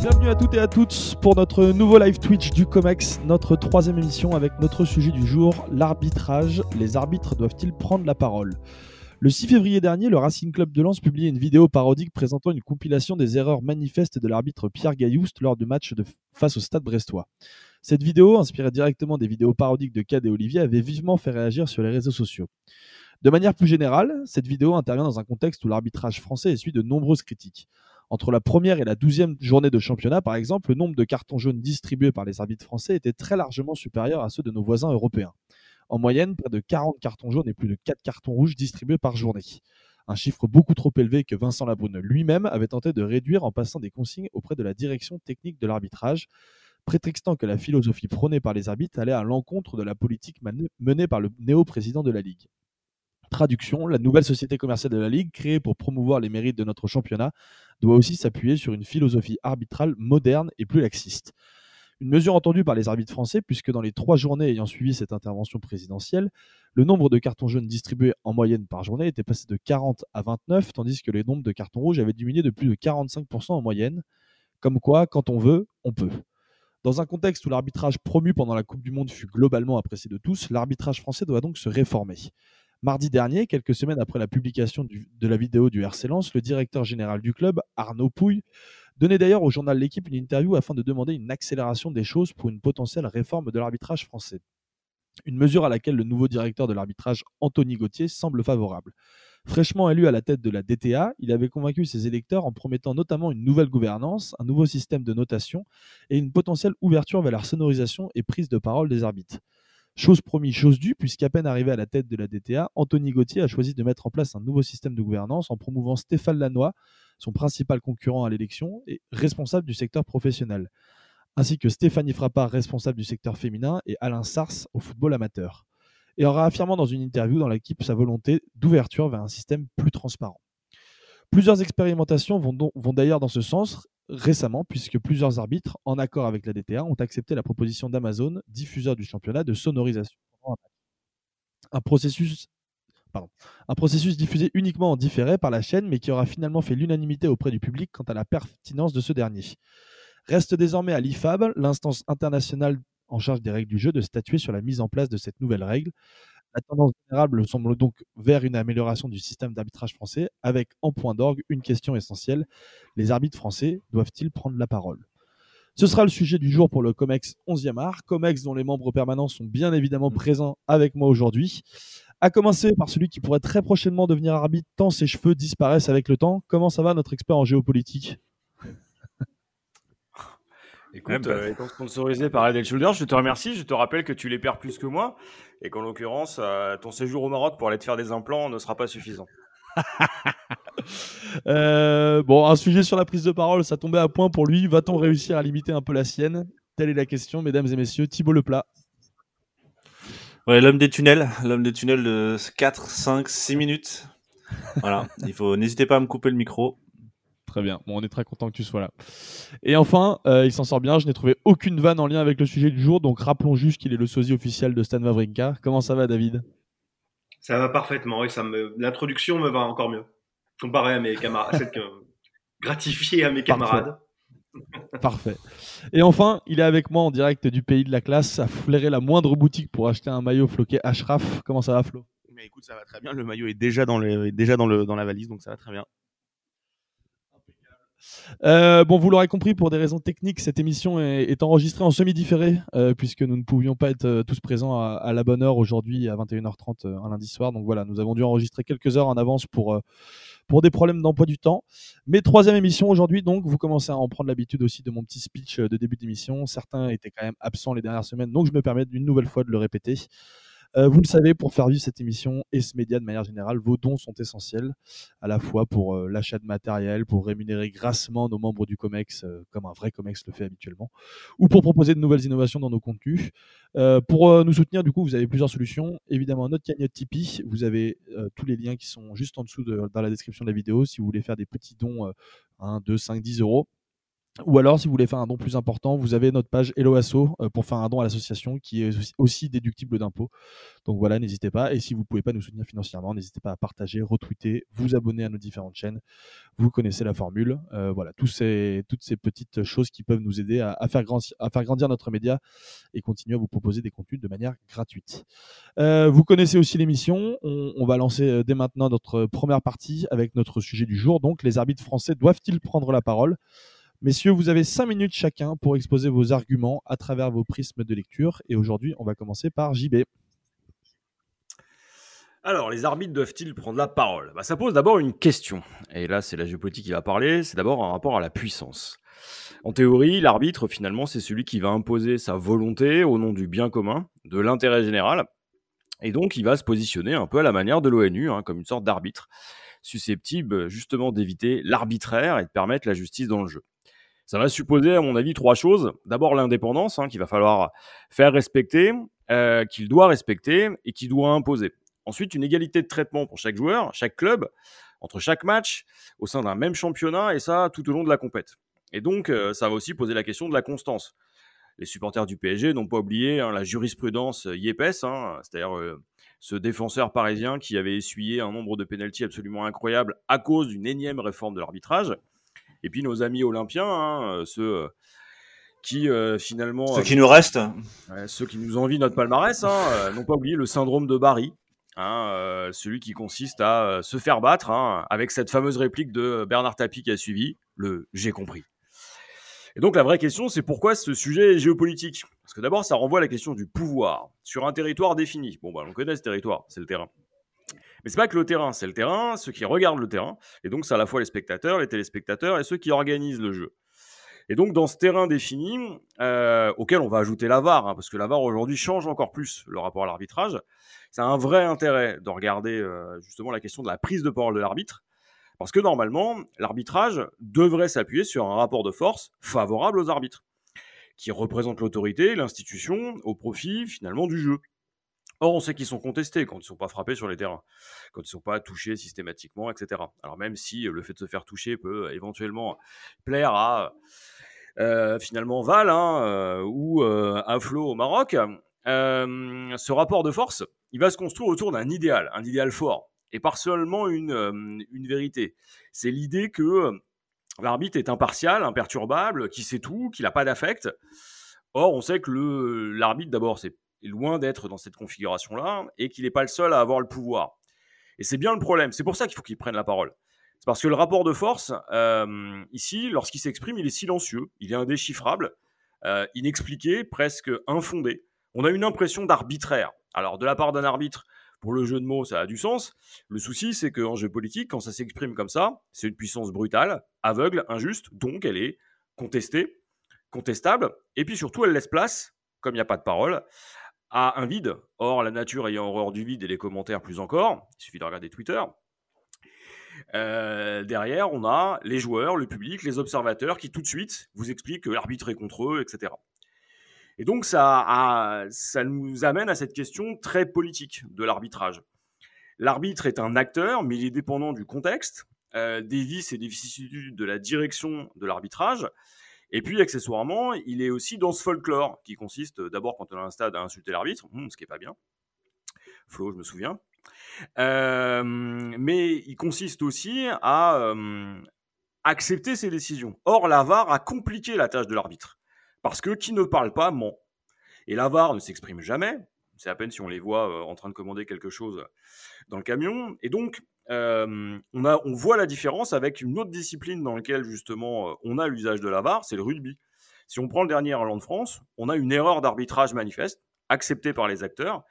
Bienvenue à toutes et à toutes pour notre nouveau live Twitch du COMEX, notre troisième émission avec notre sujet du jour, l'arbitrage. Les arbitres doivent-ils prendre la parole? Le 6 février dernier, le Racing Club de Lens publiait une vidéo parodique présentant une compilation des erreurs manifestes de l'arbitre Pierre Gaillouste lors du match face au Stade Brestois. Cette vidéo, inspirée directement des vidéos parodiques de Cad et Olivier, avait vivement fait réagir sur les réseaux sociaux. De manière plus générale, cette vidéo intervient dans un contexte où l'arbitrage français essuie de nombreuses critiques. Entre la première et la douzième journée de championnat, par exemple, le nombre de cartons jaunes distribués par les arbitres français était très largement supérieur à ceux de nos voisins européens. En moyenne, près de 40 cartons jaunes et plus de 4 cartons rouges distribués par journée. Un chiffre beaucoup trop élevé que Vincent Labrune lui-même avait tenté de réduire en passant des consignes auprès de la direction technique de l'arbitrage, prétextant que la philosophie prônée par les arbitres allait à l'encontre de la politique menée par le néo-président de la Ligue. Traduction, la nouvelle société commerciale de la Ligue, créée pour promouvoir les mérites de notre championnat, doit aussi s'appuyer sur une philosophie arbitrale moderne et plus laxiste. Une mesure entendue par les arbitres français, puisque dans les trois journées ayant suivi cette intervention présidentielle, le nombre de cartons jaunes distribués en moyenne par journée était passé de 40 à 29, tandis que le nombre de cartons rouges avait diminué de plus de 45% en moyenne. Comme quoi, quand on veut, on peut. Dans un contexte où l'arbitrage promu pendant la Coupe du Monde fut globalement apprécié de tous, l'arbitrage français doit donc se réformer. Mardi dernier, quelques semaines après la publication de la vidéo du RC Lens, le directeur général du club, Arnaud Pouille, donnait d'ailleurs au journal L'équipe une interview afin de demander une accélération des choses pour une potentielle réforme de l'arbitrage français. Une mesure à laquelle le nouveau directeur de l'arbitrage, Anthony Gauthier, semble favorable. Fraîchement élu à la tête de la DTA, il avait convaincu ses électeurs en promettant notamment une nouvelle gouvernance, un nouveau système de notation et une potentielle ouverture vers la sonorisation et prise de parole des arbitres. Chose promise, chose due, puisqu'à peine arrivé à la tête de la DTA, Anthony Gauthier a choisi de mettre en place un nouveau système de gouvernance en promouvant Stéphane Lannoy, son principal concurrent à l'élection, et responsable du secteur professionnel, ainsi que Stéphanie Frappard, responsable du secteur féminin, et Alain Sars au football amateur. Et en réaffirmant dans une interview dans l'équipe sa volonté d'ouverture vers un système plus transparent. Plusieurs expérimentations vont, d'ailleurs dans ce sens récemment, puisque plusieurs arbitres, en accord avec la DTA, ont accepté la proposition d'Amazon, diffuseur du championnat, de sonorisation. Un processus un processus diffusé uniquement en différé par la chaîne, mais qui aura finalement fait l'unanimité auprès du public quant à la pertinence de ce dernier. Reste désormais à l'IFAB, l'instance internationale en charge des règles du jeu, de statuer sur la mise en place de cette nouvelle règle. La tendance générale semble donc vers une amélioration du système d'arbitrage français, avec en point d'orgue une question essentielle les arbitres français doivent-ils prendre la parole? Ce sera le sujet du jour pour le COMEX 11e art, COMEX dont les membres permanents sont bien évidemment présents avec moi aujourd'hui. À commencer par celui qui pourrait très prochainement devenir arbitre tant ses cheveux disparaissent avec le temps. Comment ça va notre expert en géopolitique? Écoute, bah, euh, étant sponsorisé par Adel Shoulder, je te remercie. Je te rappelle que tu les perds plus que moi et qu'en l'occurrence, euh, ton séjour au Maroc pour aller te faire des implants ne sera pas suffisant. Euh, bon, un sujet sur la prise de parole, ça tombait à point pour lui. Va-t-on réussir à limiter un peu la sienne? Telle est la question, mesdames et messieurs. Thibault Leplat. Ouais, l'homme des tunnels, l'homme des tunnels de 4, 5, 6 minutes. Voilà, il faut n'hésitez pas à me couper le micro. Très bien, bon, on est très content que tu sois là. Et enfin, euh, il s'en sort bien, je n'ai trouvé aucune vanne en lien avec le sujet du jour, donc rappelons juste qu'il est le sosie officiel de Stan Wawrinka. Comment ça va David? Ça va parfaitement, et ça me... l'introduction me va encore mieux, comparé à mes camarades, gratifié à mes camarades. Parfait. Et enfin, il est avec moi en direct du pays de la classe, à flairer la moindre boutique pour acheter un maillot floqué Ashraf. Comment ça va, Flo? Mais écoute, ça va très bien. Le maillot est déjà dans, déjà dans, le, dans la valise, donc ça va très bien. Euh, bon, vous l'aurez compris, pour des raisons techniques, cette émission est, enregistrée en semi-différé, euh, puisque nous ne pouvions pas être euh, tous présents à, la bonne heure aujourd'hui, à 21h30 un lundi soir. Donc voilà, nous avons dû enregistrer quelques heures en avance pour pour des problèmes d'emploi du temps. Mais troisième émission aujourd'hui, donc vous commencez à en prendre l'habitude aussi de mon petit speech de début d'émission. Certains étaient quand même absents les dernières semaines, donc je me permets d'une nouvelle fois de le répéter. Euh, vous le savez, pour faire vivre cette émission et ce média de manière générale, vos dons sont essentiels, à la fois pour euh, l'achat de matériel, pour rémunérer grassement nos membres du COMEX, euh, comme un vrai COMEX le fait habituellement, ou pour proposer de nouvelles innovations dans nos contenus. pour nous soutenir, du coup, vous avez plusieurs solutions. Évidemment, notre cagnotte Tipeee, vous avez tous les liens qui sont juste en dessous de, dans la description de la vidéo si vous voulez faire des petits dons 1, 2, 5, 10 euros. Ou alors, si vous voulez faire un don plus important, vous avez notre page Helloasso euh, pour faire un don à l'association qui est aussi, déductible d'impôts. Donc voilà, n'hésitez pas. Et si vous ne pouvez pas nous soutenir financièrement, n'hésitez pas à partager, retweeter, vous abonner à nos différentes chaînes. Vous connaissez la formule. Euh, voilà, tous ces, toutes ces petites choses qui peuvent nous aider à, faire, à faire, grandir notre média et continuer à vous proposer des contenus de manière gratuite. Euh, vous connaissez aussi l'émission. On, on va lancer dès maintenant notre première partie avec notre sujet du jour. Donc, les arbitres français doivent-ils prendre la parole? Messieurs, vous avez cinq minutes chacun pour exposer vos arguments à travers vos prismes de lecture. Et aujourd'hui, on va commencer par JB. Alors, les arbitres doivent-ils prendre la parole? Bah, Ça pose d'abord une question. Et là, c'est la géopolitique qui va parler. C'est d'abord un rapport à la puissance. En théorie, l'arbitre, finalement, c'est celui qui va imposer sa volonté au nom du bien commun, de l'intérêt général. Et donc, il va se positionner un peu à la manière de l'ONU, hein, comme une sorte d'arbitre, susceptible justement d'éviter l'arbitraire et de permettre la justice dans le jeu. Ça va supposer, à mon avis, trois choses. D'abord, l'indépendance, hein, qu'il va falloir faire respecter, euh, qu'il doit respecter et qu'il doit imposer. Ensuite, une égalité de traitement pour chaque joueur, chaque club, entre chaque match, au sein d'un même championnat, et ça tout au long de la compète. Et donc, euh, ça va aussi poser la question de la constance. Les supporters du PSG n'ont pas oublié hein, la jurisprudence Yepes, hein, c'est-à-dire euh, ce défenseur parisien qui avait essuyé un nombre de pénalties absolument incroyables à cause d'une énième réforme de l'arbitrage. Et puis nos amis olympiens, hein, euh, ceux euh, qui euh, finalement... Ceux qui nous restent. ceux qui nous envient notre palmarès, hein, n'ont pas oublié le syndrome de Barry. Hein, celui qui consiste à se faire battre hein, avec cette fameuse réplique de Bernard Tapie qui a suivi, le j'ai compris. Et donc la vraie question, c'est pourquoi ce sujet est géopolitique? Parce que d'abord, ça renvoie à la question du pouvoir sur un territoire défini. Bon, bah, on connaît ce territoire, c'est le terrain. Mais c'est pas que le terrain, c'est le terrain, ceux qui regardent le terrain, et donc c'est à la fois les spectateurs, les téléspectateurs et ceux qui organisent le jeu. Et donc dans ce terrain défini, euh, auquel on va ajouter la VAR, hein, parce que la VAR aujourd'hui change encore plus le rapport à l'arbitrage, c'est un vrai intérêt de regarder euh, justement la question de la prise de parole de l'arbitre, parce que normalement, l'arbitrage devrait s'appuyer sur un rapport de force favorable aux arbitres, qui représente l'autorité, l'institution, au profit finalement du jeu. Or, on sait qu'ils sont contestés quand ils ne sont pas frappés sur les terrains, quand ils ne sont pas touchés systématiquement, etc. Alors même si euh, le fait de se faire toucher peut euh, éventuellement plaire à euh, finalement Val hein, ou à Flo au Maroc, ce rapport de force, il va se construire autour d'un idéal, un idéal fort, et pas seulement une, une vérité. C'est l'idée que l'arbitre est impartial, imperturbable, qui sait tout, qu'il n'a pas d'affect. Or, on sait que l'arbitre, d'abord, c'est est loin d'être dans cette configuration-là et qu'il n'est pas le seul à avoir le pouvoir. Et c'est bien le problème. C'est pour ça qu'il faut qu'il prenne la parole. C'est parce que le rapport de force, euh, ici, lorsqu'il s'exprime, il est silencieux, il est indéchiffrable, euh, inexpliqué, presque infondé. On a une impression d'arbitraire. Alors, de la part d'un arbitre, pour le jeu de mots, ça a du sens. Le souci, c'est qu'en jeu politique, quand ça s'exprime comme ça, c'est une puissance brutale, aveugle, injuste, donc elle est contestée, contestable, et puis surtout, elle laisse place, comme il n'y a pas de parole, à un vide. Or, la nature ayant horreur du vide et les commentaires plus encore, il suffit de regarder Twitter. Euh, derrière, on a les joueurs, le public, les observateurs qui tout de suite vous expliquent que l'arbitre est contre eux, etc. Et donc ça, ça nous amène à cette question très politique de l'arbitrage. L'arbitre est un acteur, mais il est dépendant du contexte, euh, des vices et des vicissitudes de la direction de l'arbitrage, et puis, accessoirement, il est aussi dans ce folklore qui consiste d'abord, quand on a un stade, à insulter l'arbitre, hmm, ce qui n'est pas bien. Flo, je me souviens. Euh, mais il consiste aussi à euh, accepter ses décisions. Or, la VAR a compliqué la tâche de l'arbitre. Parce que qui ne parle pas ment. Et la VAR ne s'exprime jamais. C'est à peine si on les voit euh, en train de commander quelque chose dans le camion. Et donc, on, a, on voit la différence avec une autre discipline dans laquelle justement on a l'usage de la VAR, c'est le rugby. Si on prend le dernier Irlande-France, on a une erreur d'arbitrage manifeste, acceptée par les acteurs.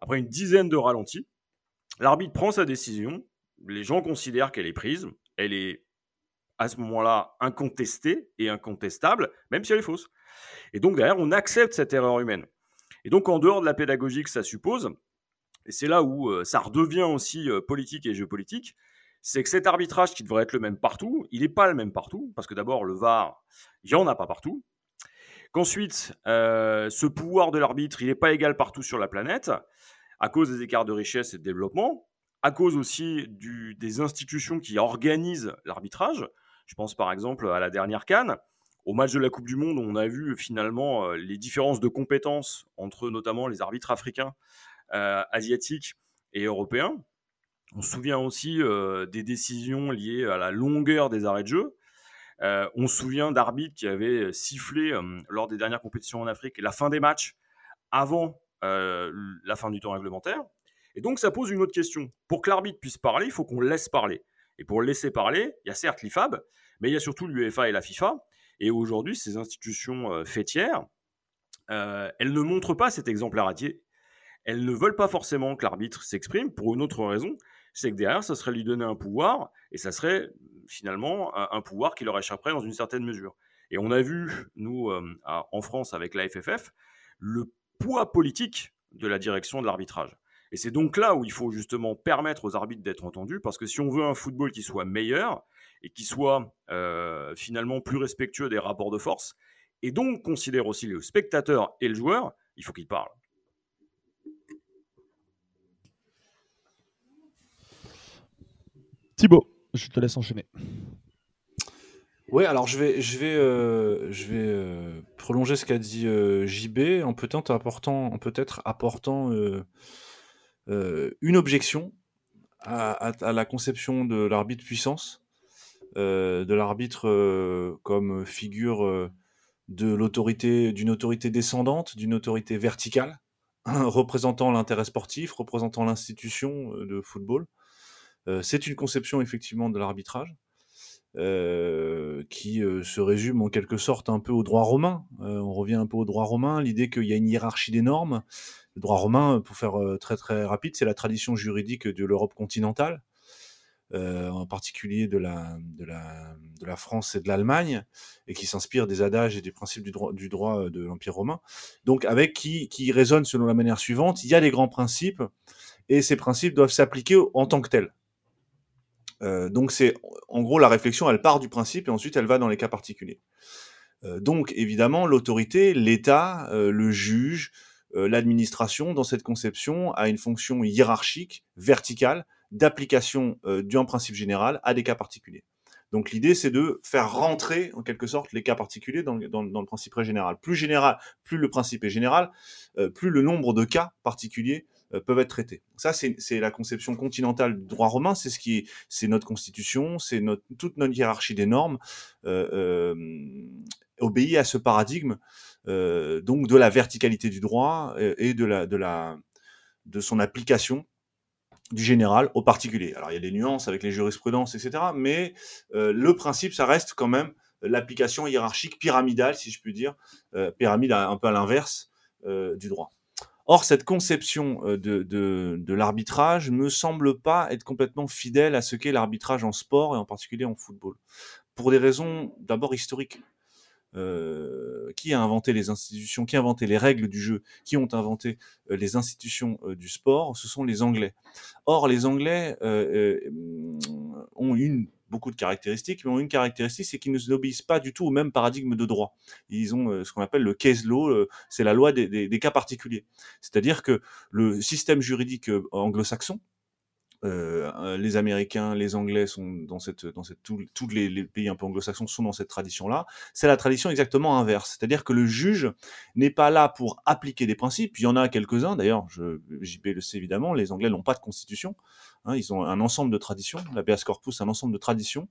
Après une dizaine de ralentis, l'arbitre prend sa décision, les gens considèrent qu'elle est prise, elle est à ce moment-là incontestée et incontestable, même si elle est fausse. Et donc derrière, on accepte cette erreur humaine. Et donc en dehors de la pédagogie que ça suppose, et c'est là où euh, ça redevient aussi euh, politique et géopolitique, c'est que cet arbitrage qui devrait être le même partout, il n'est pas le même partout, parce que d'abord, le VAR, il n'y en a pas partout. Qu'ensuite, euh, ce pouvoir de l'arbitre, il n'est pas égal partout sur la planète, à cause des écarts de richesse et de développement, à cause aussi des institutions qui organisent l'arbitrage. Je pense par exemple à la dernière Cannes, au match de la Coupe du Monde, on a vu finalement les différences de compétences entre notamment les arbitres africains, asiatiques et européens. On se souvient aussi euh, des décisions liées à la longueur des arrêts de jeu. on se souvient d'arbitres qui avaient sifflé lors des dernières compétitions en Afrique la fin des matchs avant la fin du temps réglementaire. Et donc ça pose une autre question. Pour que l'arbitre puisse parler, il faut qu'on laisse parler. Et pour laisser parler, il y a certes l'IFAB, mais il y a surtout l'UEFA et la FIFA. Et aujourd'hui, ces institutions euh, fêtières, euh, elles ne montrent pas cet exemplarité. Elles ne veulent pas forcément que l'arbitre s'exprime pour une autre raison, c'est que derrière, ça serait lui donner un pouvoir, et ça serait finalement un, pouvoir qui leur échapperait dans une certaine mesure. Et on a vu, nous, euh, en France, avec la FFF, le poids politique de la direction de l'arbitrage. Et c'est donc là où il faut justement permettre aux arbitres d'être entendus, parce que si on veut un football qui soit meilleur et qui soit euh, finalement plus respectueux des rapports de force, et donc considère aussi le spectateur et le joueur, il faut qu'ils parlent. Thibaut, je te laisse enchaîner. Ouais, alors je vais, je vais, euh, je vais euh, prolonger ce qu'a dit JB en peut-être apportant, peut-être apportant euh, une objection à, la conception de l'arbitre puissance, euh, de l'arbitre euh, comme figure de l'autorité, d'une autorité descendante, d'une autorité verticale, représentant l'intérêt sportif, représentant l'institution de football. C'est une conception effectivement de l'arbitrage. qui se résume en quelque sorte un peu au droit romain. on revient un peu au droit romain, l'idée qu'il y a une hiérarchie des normes, le droit romain, pour faire très très rapide, c'est la tradition juridique de l'Europe continentale, en particulier de la, France et de l'Allemagne, et qui s'inspire des adages et des principes du droit, du droit de l'Empire romain. Donc, avec qui, qui résonne selon la manière suivante, il y a des grands principes, et ces principes doivent s'appliquer en tant que tels. Euh, donc, c'est en gros la réflexion, elle part du principe et ensuite elle va dans les cas particuliers. Euh, donc, évidemment, l'autorité, l'État, euh, le juge, l'administration, dans cette conception, a une fonction hiérarchique, verticale, d'application d'un principe général à des cas particuliers. Donc l'idée, c'est de faire rentrer, en quelque sorte, les cas particuliers dans, le principe général. Plus général, plus le principe est général, plus le nombre de cas particuliers peuvent être traités. Ça, c'est la conception continentale du droit romain. C'est ce qui est, c'est notre constitution, c'est toute notre hiérarchie des normes obéit à ce paradigme euh, donc de la verticalité du droit euh, et de, la, de, la, de son application du général au particulier. Alors il y a des nuances avec les jurisprudences, etc. Mais euh, le principe, ça reste quand même l'application hiérarchique pyramidale, si je puis dire, pyramide un peu à l'inverse du droit. Or, cette conception de, de, l'arbitrage me semble pas être complètement fidèle à ce qu'est l'arbitrage en sport et en particulier en football. Pour des raisons d'abord historiques. Qui a inventé les institutions, qui a inventé les règles du jeu, qui ont inventé les institutions du sport, ce sont les Anglais. Or, les Anglais ont une beaucoup de caractéristiques, mais ont une caractéristique, c'est qu'ils ne obéissent pas du tout au même paradigme de droit. Ils ont ce qu'on appelle le case law, c'est la loi des, des cas particuliers. C'est-à-dire que le système juridique anglo-saxon, euh, les Américains, les Anglais sont dans cette, dans cette, tous les, pays un peu anglo-saxons sont dans cette tradition-là. C'est la tradition exactement inverse, c'est-à-dire que le juge n'est pas là pour appliquer des principes. Il y en a quelques-uns, d'ailleurs, JP le sait évidemment. Les Anglais n'ont pas de constitution, hein, ils ont un ensemble de traditions. L'habeas corpus, un ensemble de traditions,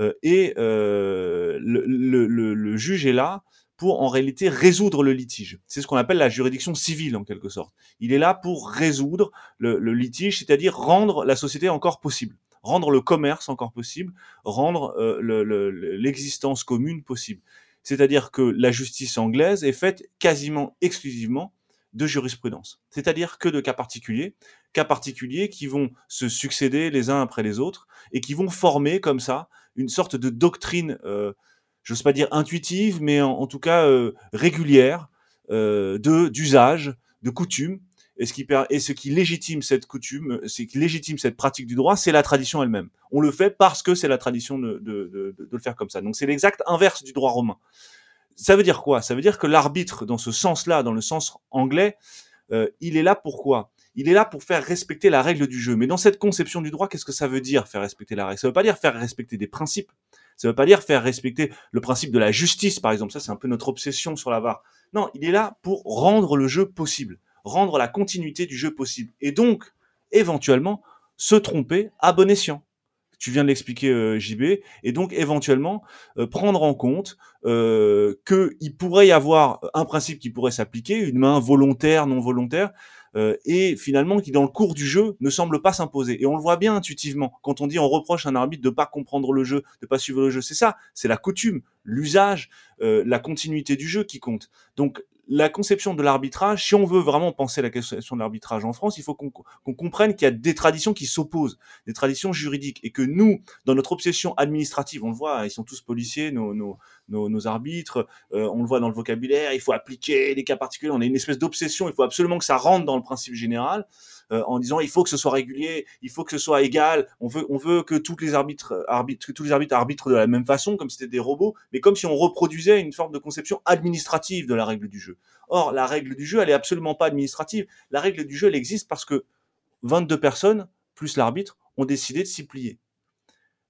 euh, et euh, le, le, le, le juge est là pour en réalité résoudre le litige. C'est ce qu'on appelle la juridiction civile en quelque sorte. Il est là pour résoudre le, litige, c'est-à-dire rendre la société encore possible, rendre le commerce encore possible, rendre euh, l'existence commune possible. C'est-à-dire que la justice anglaise est faite quasiment exclusivement de jurisprudence, c'est-à-dire que de cas particuliers, cas particuliers qui vont se succéder les uns après les autres et qui vont former comme ça une sorte de doctrine euh, j'ose pas dire intuitive, mais en, tout cas euh, régulière, euh, de d'usage, de coutume. Et ce qui et ce qui légitime cette coutume, ce qui légitime cette pratique du droit, c'est la tradition elle-même. On le fait parce que c'est la tradition de, de, de, le faire comme ça. Donc c'est l'exact inverse du droit romain. Ça veut dire quoi? Ça veut dire que l'arbitre, dans ce sens-là, dans le sens anglais, euh, il est là pourquoi il est là pour faire respecter la règle du jeu. Mais dans cette conception du droit, qu'est-ce que ça veut dire faire respecter la règle? Ça veut pas dire faire respecter des principes Ça veut pas dire faire respecter le principe de la justice, par exemple. Ça, c'est un peu notre obsession sur la VAR. Non, il est là pour rendre le jeu possible, rendre la continuité du jeu possible. Et donc, éventuellement, se tromper à bon escient. Tu viens de l'expliquer, euh, JB, et donc éventuellement euh, prendre en compte euh, qu'il pourrait y avoir un principe qui pourrait s'appliquer, une main volontaire, non volontaire, euh, et finalement qui dans le cours du jeu ne semble pas s'imposer. Et on le voit bien intuitivement quand on dit on reproche à un arbitre de pas comprendre le jeu, de pas suivre le jeu. C'est ça, c'est la coutume, l'usage, euh, la continuité du jeu qui compte. Donc la conception de l'arbitrage, si on veut vraiment penser la conception de l'arbitrage en France, il faut qu'on comprenne qu'il y a des traditions qui s'opposent, des traditions juridiques, et que nous, dans notre obsession administrative, on le voit, ils sont tous policiers, nos, nos, nos, nos arbitres, euh, on le voit dans le vocabulaire, il faut appliquer les cas particuliers, on a une espèce d'obsession, il faut absolument que ça rentre dans le principe général, euh, en disant il faut que ce soit régulier, il faut que ce soit égal, on veut, que tous les arbitres, arbitrent de la même façon, comme si c'était des robots, mais comme si on reproduisait une forme de conception administrative de la règle du jeu. Or, la règle du jeu, elle est absolument pas administrative. La règle du jeu, elle existe parce que 22 personnes, plus l'arbitre, ont décidé de s'y plier.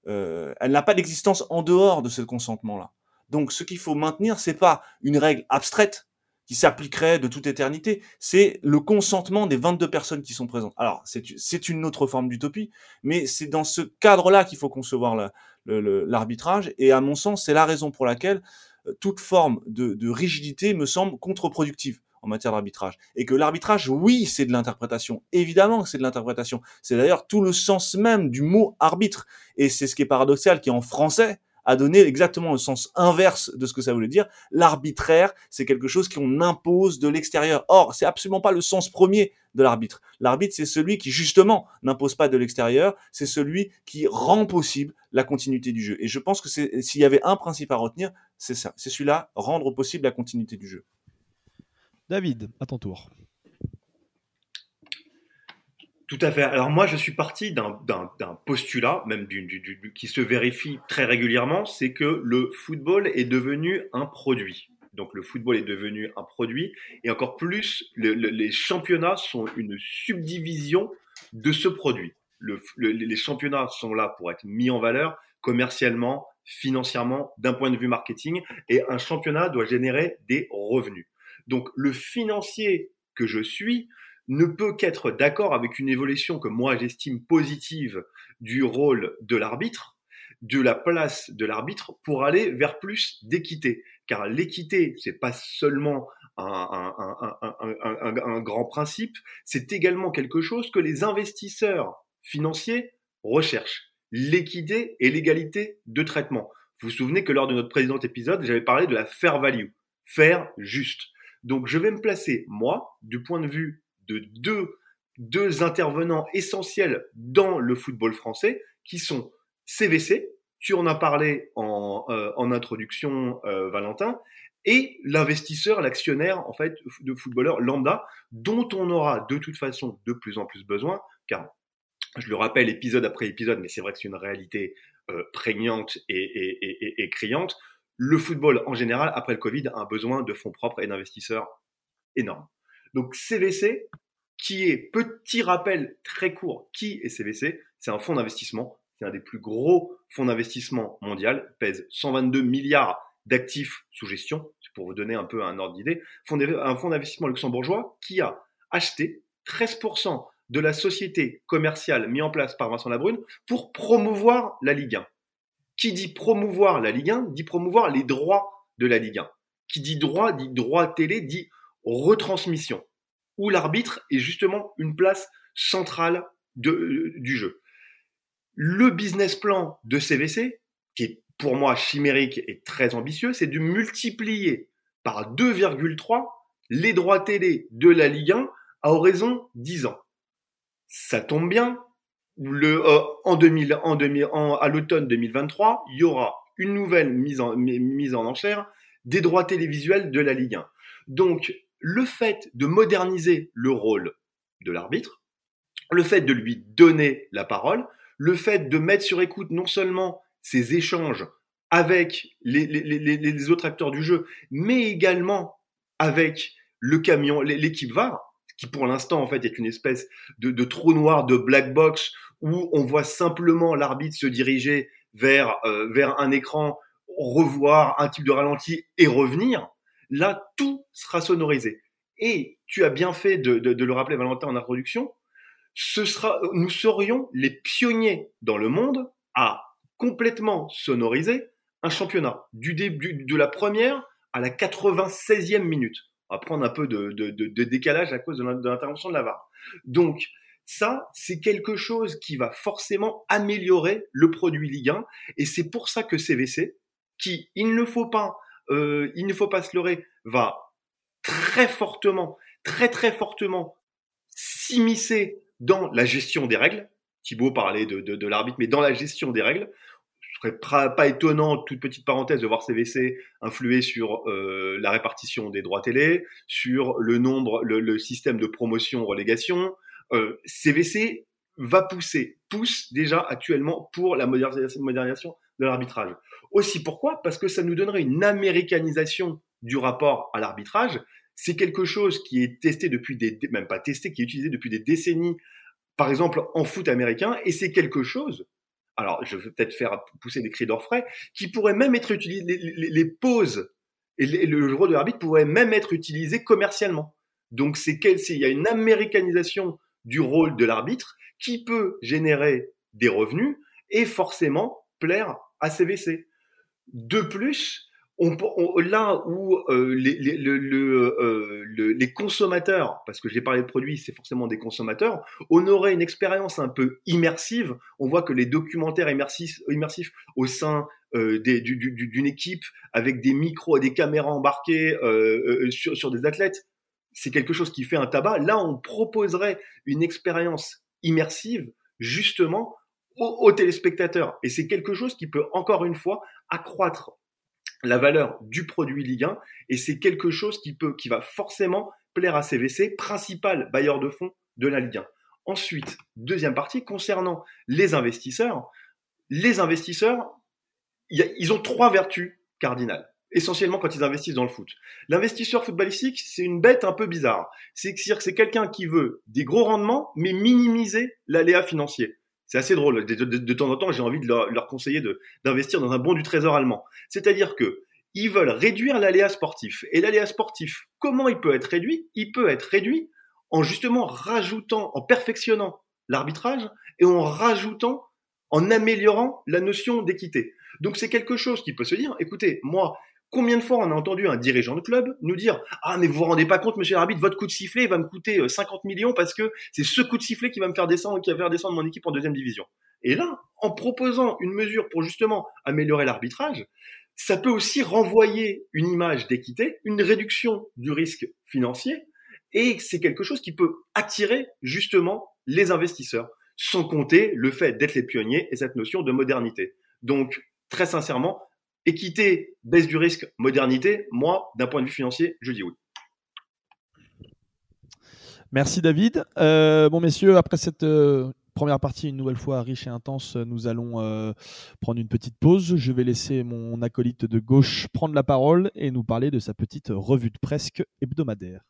Euh, elle n'a pas d'existence en dehors de ce consentement-là. Donc, ce qu'il faut maintenir, c'est pas une règle abstraite qui s'appliquerait de toute éternité, c'est le consentement des 22 personnes qui sont présentes. Alors, c'est une autre forme d'utopie, mais c'est dans ce cadre-là qu'il faut concevoir l'arbitrage, et à mon sens, c'est la raison pour laquelle euh, toute forme de, rigidité me semble contre-productive en matière d'arbitrage. Et que l'arbitrage, oui, c'est de l'interprétation. Évidemment que c'est de l'interprétation. C'est d'ailleurs tout le sens même du mot arbitre. Et c'est ce qui est paradoxal, qui en français a donné exactement le sens inverse de ce que ça voulait dire. L'arbitraire, c'est quelque chose qu'on impose de l'extérieur. Or, c'est absolument pas le sens premier de l'arbitre. L'arbitre, c'est celui qui, justement, n'impose pas de l'extérieur. C'est celui qui rend possible la continuité du jeu. Et je pense que s'il y avait un principe à retenir, c'est ça. C'est celui-là, rendre possible la continuité du jeu. David, à ton tour. Tout à fait. Alors moi, je suis parti d'un- postulat, même du, du- du- qui se vérifie très régulièrement, c'est que le football est devenu un produit. Donc le football est devenu un produit, et encore plus, le- le- les championnats sont une subdivision de ce produit. Le- les championnats sont là pour être mis en valeur commercialement, financièrement, d'un point de vue marketing, et un championnat doit générer des revenus. Donc le financier que je suis ne peut qu'être d'accord avec une évolution que moi j'estime positive du rôle de l'arbitre, de la place de l'arbitre pour aller vers plus d'équité. Car l'équité, c'est pas seulement un, un- grand principe, c'est également quelque chose que les investisseurs financiers recherchent. L'équité et l'égalité de traitement. Vous vous souvenez que lors de notre précédent épisode, j'avais parlé de la fair value, faire juste. Donc je vais me placer, moi, du point de vue de deux, deux intervenants essentiels dans le football français, qui sont CVC, tu en as parlé en, euh, en introduction, euh, Valentin, et l'investisseur, l'actionnaire en fait de footballeur lambda, dont on aura de toute façon de plus en plus besoin, car je le rappelle épisode après épisode, mais c'est vrai que c'est une réalité euh, prégnante et, et, criante. Le football en général, après le Covid, a un besoin de fonds propres et d'investisseurs énormes. Donc CVC, qui est, petit rappel très court, qui est CVC C'est un fonds d'investissement, c'est un des plus gros fonds d'investissement mondial, pèse 122 milliards d'actifs sous gestion, pour vous donner un peu un ordre d'idée, un fonds d'investissement luxembourgeois qui a acheté 13% de la société commerciale mise en place par Vincent Labrune pour promouvoir la Ligue 1. Qui dit promouvoir la Ligue 1 dit promouvoir les droits de la Ligue 1. Qui dit droit dit droit télé dit retransmission où l'arbitre est justement une place centrale de, du jeu. Le business plan de CVC, qui est pour moi chimérique et très ambitieux, c'est de multiplier par 2,3 les droits télé de la Ligue 1 à horizon 10 ans. Ça tombe bien, euh, en 2000, en 2000, en, à l'automne 2023, il y aura une nouvelle mise en, mise en enchère des droits télévisuels de la Ligue 1. Donc, le fait de moderniser le rôle de l'arbitre, le fait de lui donner la parole, le fait de mettre sur écoute non seulement ses échanges avec les, autres acteurs du jeu, mais également avec le camion, l'équipe VAR, qui pour l'instant en fait est une espèce de, trou noir, de black box, où on voit simplement l'arbitre se diriger vers, euh, vers un écran, revoir un type de ralenti et revenir, là, tout sera sonorisé. Et tu as bien fait de, le rappeler, Valentin, en introduction, nous serions les pionniers dans le monde à complètement sonoriser un championnat du début de la première à la 96e minute. On va prendre un peu de, de, de décalage à cause de l'intervention de la VAR. Donc, ça, c'est quelque chose qui va forcément améliorer le produit Ligue 1. Et c'est pour ça que CVC, qui, il ne faut pas, euh, il ne faut pas se leurrer, va très fortement, très très fortement s'immiscer dans la gestion des règles. Thibaut parlait de, de, l'arbitre, mais dans la gestion des règles. Ce serait pas étonnant, toute petite parenthèse, de voir CVC influer sur euh, la répartition des droits télé, sur le nombre, le, système de promotion-relégation. Euh, CVC va pousser, pousse déjà actuellement pour la modernisation de l'arbitrage. Aussi pourquoi? Parce que ça nous donnerait une américanisation du rapport à l'arbitrage c'est quelque chose qui est testé depuis des, même pas testé, qui est utilisé depuis des décennies, par exemple en foot américain, et c'est quelque chose, alors je vais peut-être faire pousser des cris d'orfraie, qui pourrait même être utilisé, les, pauses et le rôle de l'arbitre pourrait même être utilisé commercialement. Donc c'est il y a une américanisation du rôle de l'arbitre qui peut générer des revenus et forcément plaire à CVC. De plus, on, là où euh, les, euh, le, les, consommateurs, parce que j'ai parlé de produits, c'est forcément des consommateurs, on aurait une expérience un peu immersive. On voit que les documentaires immersifs, immersifs au sein euh, d'une équipe avec des micros et des caméras embarquées sur des athlètes, c'est quelque chose qui fait un tabac. Là, on proposerait une expérience immersive justement aux téléspectateurs. Et c'est quelque chose qui peut encore une fois accroître la valeur du produit Ligue 1 et c'est quelque chose qui peut, qui va forcément plaire à CVC, principal bailleur de fonds de la Ligue 1. Ensuite, deuxième partie, concernant les investisseurs, les investisseurs, ils ont trois vertus cardinales, essentiellement quand ils investissent dans le foot. L'investisseur footballistique, c'est une bête un peu bizarre. C'est c'est quelqu'un qui veut des gros rendements, mais minimiser l'aléa financier. C'est assez drôle. De, temps en temps, j'ai envie de leur, conseiller d'investir dans un bon du trésor allemand. C'est-à-dire que ils veulent réduire l'aléa sportif. Et l'aléa sportif, comment il peut être réduit? Il peut être réduit en justement rajoutant, en perfectionnant l'arbitrage et en rajoutant, en améliorant la notion d'équité. Donc c'est quelque chose qui peut se dire, écoutez, moi, Combien de fois on a entendu un dirigeant de club nous dire Ah, mais vous vous rendez pas compte, monsieur l'arbitre, votre coup de sifflet va me coûter 50 euh, millions parce que c'est ce coup de sifflet qui va me faire descendre, qui va faire descendre mon équipe en deuxième division. Et là, en proposant une mesure pour justement améliorer l'arbitrage, ça peut aussi renvoyer une image d'équité, une réduction du risque financier, et c'est quelque chose qui peut attirer justement les investisseurs, sans compter le fait d'être les pionniers et cette notion de modernité. Donc, très sincèrement, Équité, baisse du risque, modernité, moi, d'un point de vue financier, je dis oui. Merci David. Euh, bon messieurs, après cette euh, première partie une nouvelle fois riche et intense, nous allons euh, prendre une petite pause. Je vais laisser mon acolyte de gauche prendre la parole et nous parler de sa petite revue de presse hebdomadaire.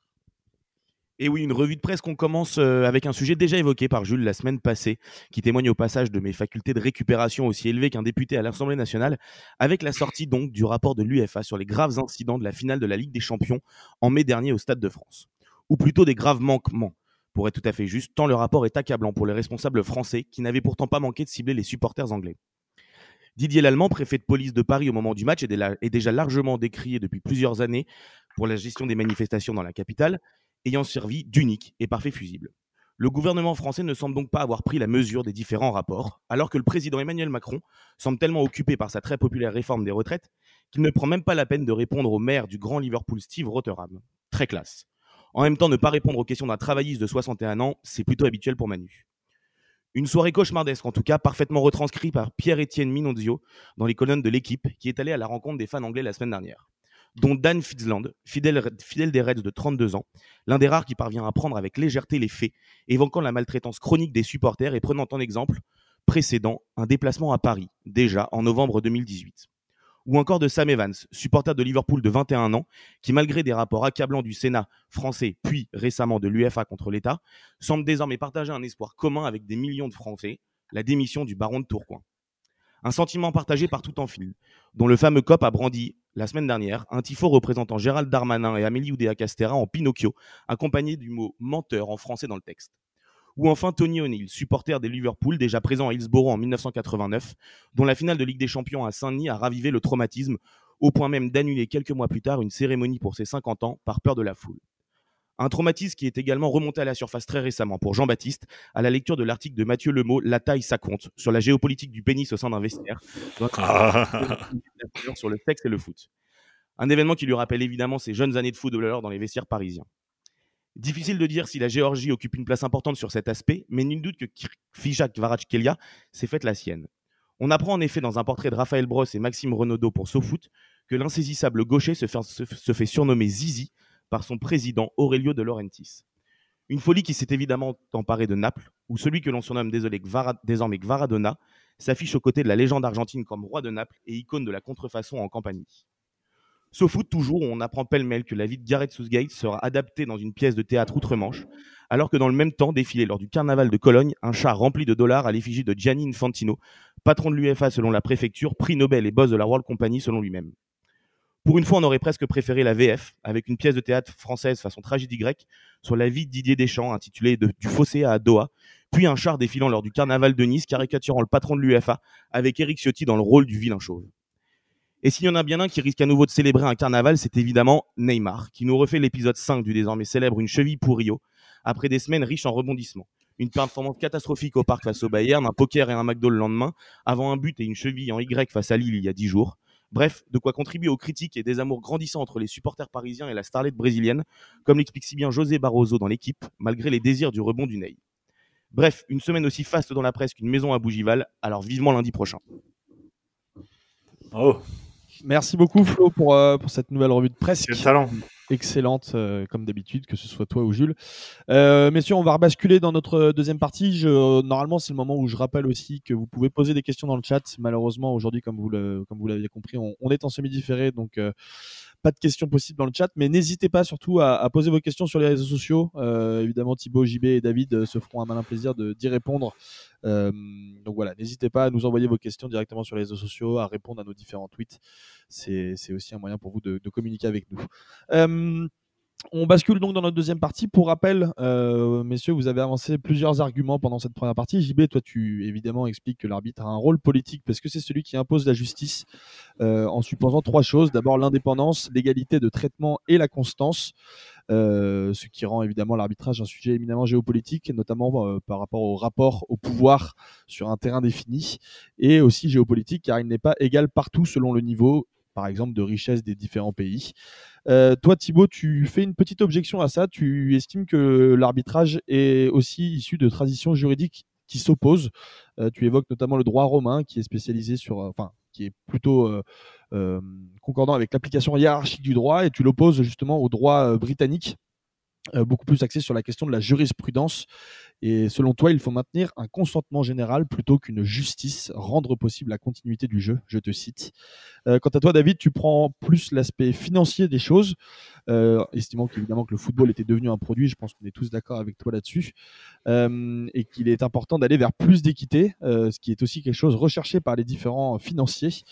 Et oui, une revue de presse qu'on commence euh, avec un sujet déjà évoqué par Jules la semaine passée, qui témoigne au passage de mes facultés de récupération aussi élevées qu'un député à l'Assemblée nationale, avec la sortie donc du rapport de l'UFA sur les graves incidents de la finale de la Ligue des Champions en mai dernier au Stade de France. Ou plutôt des graves manquements, pour être tout à fait juste, tant le rapport est accablant pour les responsables français qui n'avaient pourtant pas manqué de cibler les supporters anglais. Didier Lallemand, préfet de police de Paris au moment du match, est déjà largement décrié depuis plusieurs années pour la gestion des manifestations dans la capitale ayant servi d'unique et parfait fusible. Le gouvernement français ne semble donc pas avoir pris la mesure des différents rapports, alors que le président Emmanuel Macron semble tellement occupé par sa très populaire réforme des retraites qu'il ne prend même pas la peine de répondre au maire du Grand Liverpool Steve Rotherham. Très classe. En même temps, ne pas répondre aux questions d'un travailliste de 61 ans, c'est plutôt habituel pour Manu. Une soirée cauchemardesque, en tout cas, parfaitement retranscrite par Pierre-Étienne Minonzio dans les colonnes de l'équipe, qui est allé à la rencontre des fans anglais la semaine dernière dont Dan Fitzland, fidèle, des Reds de 32 ans, l'un des rares qui parvient à prendre avec légèreté les faits, évoquant la maltraitance chronique des supporters et prenant en exemple précédent un déplacement à Paris, déjà en novembre 2018. Ou encore de Sam Evans, supporter de Liverpool de 21 ans, qui malgré des rapports accablants du Sénat français, puis récemment de l'UFA contre l'État, semble désormais partager un espoir commun avec des millions de Français, la démission du baron de Tourcoing. Un sentiment partagé par tout en fil, dont le fameux COP a brandi, la semaine dernière, un tifo représentant Gérald Darmanin et Amélie Oudéa-Castera en Pinocchio, accompagné du mot menteur en français dans le texte. Ou enfin Tony O'Neill, supporter des Liverpool déjà présent à Hillsborough en 1989, dont la finale de Ligue des Champions à Saint-Denis a ravivé le traumatisme, au point même d'annuler quelques mois plus tard une cérémonie pour ses 50 ans par peur de la foule. Un traumatisme qui est également remonté à la surface très récemment pour Jean-Baptiste à la lecture de l'article de Mathieu Lemot, La taille, ça compte, sur la géopolitique du pénis au sein d'un vestiaire, sur le sexe et le foot. Un événement qui lui rappelle évidemment ses jeunes années de footballeur dans les vestiaires parisiens. Difficile de dire si la Géorgie occupe une place importante sur cet aspect, mais nul doute que Fijak Kvaratskhelia s'est faite la sienne. On apprend en effet dans un portrait de Raphaël Bross et Maxime Renaudot pour SoFoot que l'insaisissable gaucher se fait, se fait surnommer Zizi par son président Aurelio de Laurentiis. Une folie qui s'est évidemment emparée de Naples, où celui que l'on surnomme désormais Gvaradona s'affiche aux côtés de la légende argentine comme roi de Naples et icône de la contrefaçon en Campanie. Sauf toujours, on apprend pêle-mêle que la vie de Gareth Southgate sera adaptée dans une pièce de théâtre outre-Manche, alors que dans le même temps défilait lors du carnaval de Cologne un char rempli de dollars à l'effigie de Gianni Infantino, patron de l'UFA selon la préfecture, prix Nobel et boss de la World Company selon lui-même. Pour une fois, on aurait presque préféré la VF, avec une pièce de théâtre française façon tragédie grecque, sur la vie de Didier Deschamps, intitulée Du fossé à Doha, puis un char défilant lors du carnaval de Nice, caricaturant le patron de l'UFA, avec Eric Ciotti dans le rôle du vilain chauve. Et s'il y en a bien un qui risque à nouveau de célébrer un carnaval, c'est évidemment Neymar, qui nous refait l'épisode 5 du désormais célèbre Une cheville pour Rio, après des semaines riches en rebondissements. Une performance catastrophique au parc face au Bayern, un poker et un McDo le lendemain, avant un but et une cheville en Y face à Lille il y a 10 jours. Bref, de quoi contribuer aux critiques et des amours grandissants entre les supporters parisiens et la starlette brésilienne, comme l'explique si bien José Barroso dans l'équipe, malgré les désirs du rebond du Ney. Bref, une semaine aussi faste dans la presse qu'une maison à Bougival, alors vivement lundi prochain. Oh Merci beaucoup Flo pour, euh, pour cette nouvelle revue de presse. Quel talent excellente euh, comme d'habitude, que ce soit toi ou Jules. Euh, messieurs, on va rebasculer dans notre deuxième partie. Je, normalement, c'est le moment où je rappelle aussi que vous pouvez poser des questions dans le chat. Malheureusement, aujourd'hui, comme vous l'avez compris, on, on, est en semi-différé, donc pas de questions possibles dans le chat, mais n'hésitez pas surtout à, poser vos questions sur les réseaux sociaux. Euh, évidemment, Thibaut, JB et David euh, se feront un malin plaisir d'y répondre. Euh, donc voilà, n'hésitez pas à nous envoyer vos questions directement sur les réseaux sociaux, à répondre à nos différents tweets. C'est aussi un moyen pour vous de, de communiquer avec nous. On bascule donc dans notre deuxième partie. Pour rappel, euh, messieurs, vous avez avancé plusieurs arguments pendant cette première partie. JB, toi, tu évidemment expliques que l'arbitre a un rôle politique parce que c'est celui qui impose la justice euh, en supposant trois choses. D'abord, l'indépendance, l'égalité de traitement et la constance. Euh, ce qui rend évidemment l'arbitrage un sujet éminemment géopolitique, notamment par rapport au rapport au pouvoir sur un terrain défini, et aussi géopolitique car il n'est pas égal partout selon le niveau par exemple, de richesse des différents pays. Euh, toi, Thibaut, tu fais une petite objection à ça. Tu estimes que l'arbitrage est aussi issu de traditions juridiques qui s'opposent. Euh, tu évoques notamment le droit romain, qui est spécialisé sur, euh, enfin, qui est plutôt concordant avec l'application hiérarchique du droit, et tu l'opposes justement au droit britannique, beaucoup plus axé sur la question de la jurisprudence et selon toi, il faut maintenir un consentement général plutôt qu'une justice, rendre possible la continuité du jeu, je te cite. Euh, quant à toi, David, tu prends plus l'aspect financier des choses, euh, estimant qu'évidemment que le football était devenu un produit, je pense qu'on est tous d'accord avec toi là-dessus, euh, et qu'il est important d'aller vers plus d'équité, ce qui est aussi quelque chose recherché par les différents financiers.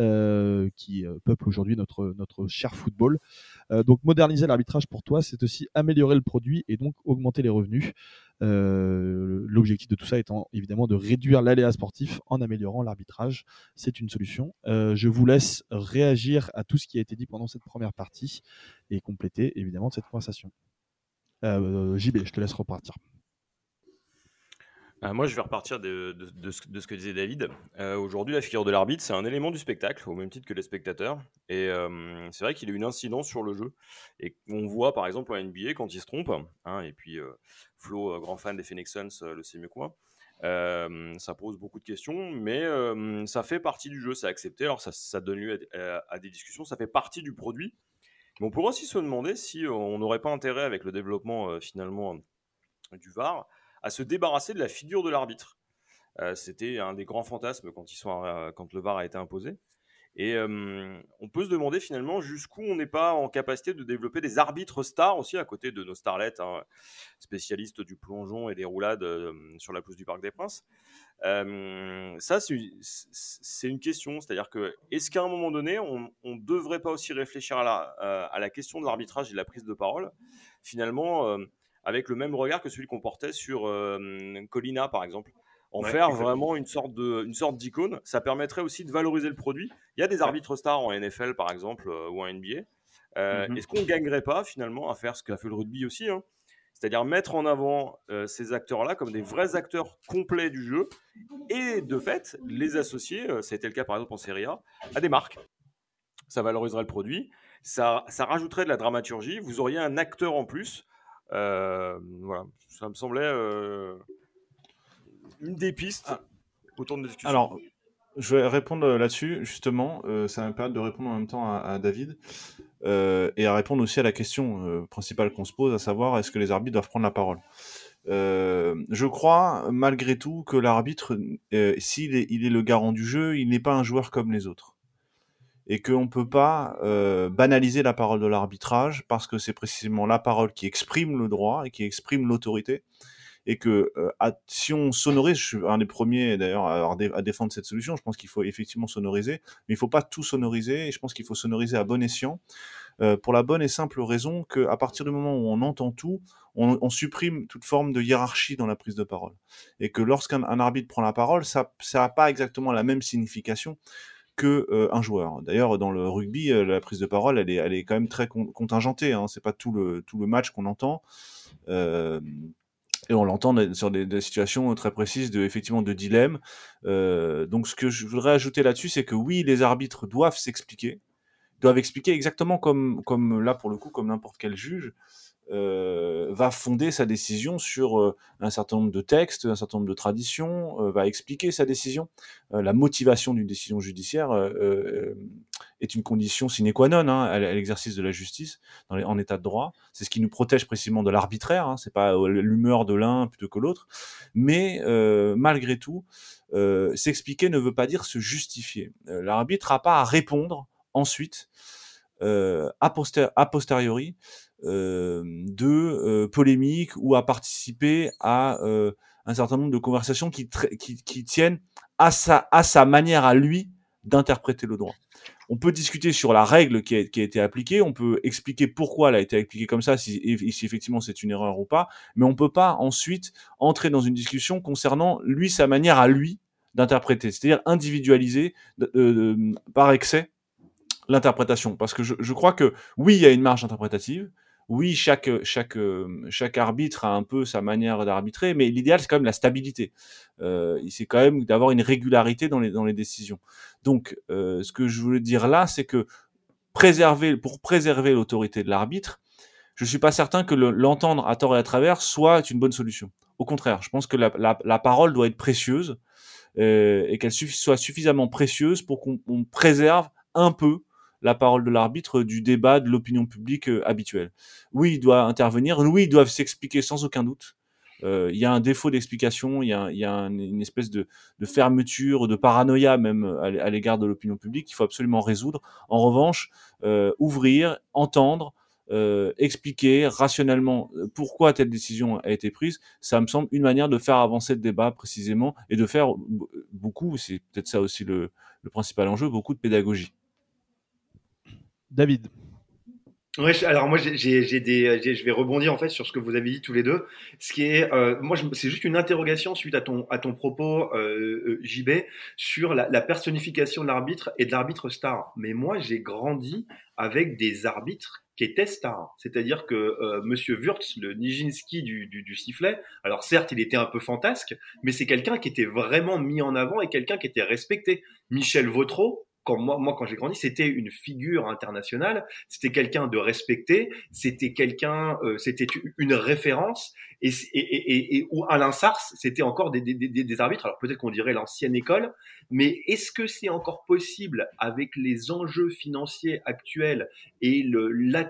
Euh, qui euh, peuple aujourd'hui notre, notre cher football. Euh, donc moderniser l'arbitrage pour toi, c'est aussi améliorer le produit et donc augmenter les revenus. L'objectif de tout ça étant évidemment de réduire l'aléa sportif en améliorant l'arbitrage. C'est une solution. je vous laisse réagir à tout ce qui a été dit pendant cette première partie et compléter évidemment cette conversation. JB, je te laisse repartir. Euh, moi, je vais repartir de, ce, que disait David. Euh, aujourd'hui, la figure de l'arbitre, c'est un élément du spectacle, au même titre que les spectateurs. Et euh, c'est vrai qu'il a une incidence sur le jeu. Et on voit, par exemple, en NBA, quand il se trompe, hein, et puis Flo, grand fan des Phoenix Suns, le sait mieux que moi, ça pose beaucoup de questions, mais ça fait partie du jeu, c'est accepté. Alors, ça, donne lieu à, des discussions, ça fait partie du produit. Mais on pourrait aussi se demander si on n'aurait pas intérêt, avec le développement finalement du VAR, à se débarrasser de la figure de l'arbitre. Euh, c'était un des grands fantasmes euh, quand le VAR a été imposé. Et on peut se demander finalement jusqu'où on n'est pas en capacité de développer des arbitres stars aussi à côté de nos starlets, hein, spécialistes du plongeon et des roulades sur la pousse du Parc des Princes. ça, c'est une question. C'est-à-dire que est-ce qu'à un moment donné, on ne devrait pas aussi réfléchir à la question de l'arbitrage et de la prise de parole, finalement, avec le même regard que celui qu'on portait sur Colina, par exemple en faire vraiment une sorte de, une sorte d'icône. Ça permettrait aussi de valoriser le produit. Il y a des arbitres stars en NFL par exemple euh, ou en NBA. Euh, mhm. Est-ce qu'on ne gagnerait pas finalement à faire ce qu'a fait le rugby aussi hein? C'est-à-dire mettre en avant euh, ces acteurs-là comme des vrais acteurs complets du jeu et de fait les associer, ça a été le cas par exemple en Serie A, à des marques. Ça valoriserait le produit, ça, ça rajouterait de la dramaturgie, vous auriez un acteur en plus. Voilà, ça me semblait une des pistes ah. autour de discussion. Alors, je vais répondre là-dessus, justement. Euh, ça va me permettre de répondre en même temps à, David euh, et à répondre aussi à la question euh, principale qu'on se pose, à savoir est-ce que les arbitres doivent prendre la parole? Je crois, malgré tout, que l'arbitre, s'il est, il est le garant du jeu, il n'est pas un joueur comme les autres. Et qu'on ne peut pas banaliser la parole de l'arbitrage parce que c'est précisément la parole qui exprime le droit et qui exprime l'autorité et que euh, si on sonorise, je suis un des premiers d'ailleurs à, défendre cette solution, je pense qu'il faut effectivement sonoriser, mais il faut pas tout sonoriser, et je pense qu'il faut sonoriser à bon escient, euh, pour la bonne et simple raison qu'à partir du moment où on entend tout, on, supprime toute forme de hiérarchie dans la prise de parole. Et que lorsqu'un arbitre prend la parole, ça n'a pas exactement la même signification que euh, un joueur. D'ailleurs, dans le rugby, la prise de parole, elle est, elle est quand même très contingentée. Hein. C'est pas tout le tout le match qu'on entend. Euh, et on l'entend sur des, situations très précises de effectivement de dilemme. Euh, donc ce que je voudrais ajouter là-dessus, c'est que oui, les arbitres doivent s'expliquer, doivent expliquer exactement comme comme là pour le coup comme n'importe quel juge. Euh, va fonder sa décision sur euh, un certain nombre de textes, un certain nombre de traditions, euh, va expliquer sa décision. la motivation d'une décision judiciaire est une condition sine qua non hein, à, l'exercice de la justice en état de droit. C'est ce qui nous protège précisément de l'arbitraire. Hein, c'est pas l'humeur de l'un plutôt que l'autre, mais malgré tout, s'expliquer ne veut pas dire se justifier. L'arbitre n'a pas à répondre ensuite. A, posteriori euh, de euh, polémiques ou à participer à euh, un certain nombre de conversations qui, qui, qui, tiennent à sa, à sa manière à lui d'interpréter le droit. On peut discuter sur la règle qui a, qui a, été appliquée, on peut expliquer pourquoi elle a été appliquée comme ça, si, si effectivement c'est une erreur ou pas, mais on peut pas ensuite entrer dans une discussion concernant lui, sa manière à lui d'interpréter, c'est-à-dire individualiser par excès l'interprétation. Parce que je, je, crois que oui, il y a une marge interprétative, oui, chaque, chaque, chaque arbitre a un peu sa manière d'arbitrer, mais l'idéal, c'est quand même la stabilité. Euh, c'est quand même d'avoir une régularité dans les, dans les décisions. Donc, euh, ce que je voulais dire là, c'est que préserver, pour préserver l'autorité de l'arbitre, je suis pas certain que l'entendre à tort et à travers soit une bonne solution. Au contraire, je pense que la, la, la parole doit être précieuse euh, et qu'elle soit suffisamment précieuse pour qu'on préserve un peu la parole de l'arbitre du débat de l'opinion publique euh, habituelle. Oui, il doit intervenir, oui, ils doivent s'expliquer sans aucun doute. Euh, il y a un défaut d'explication, il y a, une espèce de, fermeture, de paranoïa même à, l'égard de l'opinion publique qu'il faut absolument résoudre. En revanche, euh, ouvrir, entendre, expliquer rationnellement pourquoi telle décision a été prise, ça me semble une manière de faire avancer le débat précisément et de faire beaucoup, c'est peut-être ça aussi le principal enjeu, beaucoup de pédagogie. David. Alors moi j'ai des, je vais rebondir en fait sur ce que vous avez dit tous les deux. Ce qui est, euh, moi c'est juste une interrogation suite à ton à ton propos euh, euh JB sur la, la personnification de l'arbitre et de l'arbitre star. Mais moi j'ai grandi avec des arbitres qui étaient stars. C'est-à-dire que euh, Monsieur Wurtz, le Nijinsky du, du, du, sifflet, alors certes il était un peu fantasque, mais c'est quelqu'un qui était vraiment mis en avant et quelqu'un qui était respecté. Michel Vautreau, quand moi, moi quand j'ai grandi, c'était une figure internationale, c'était quelqu'un de respecté, c'était quelqu'un, euh, c'était une référence, et, et, et, et où Alain Sars, c'était encore des, des, des, des, arbitres. Alors peut-être qu'on dirait l'ancienne école, mais est-ce que c'est encore possible avec les enjeux financiers actuels et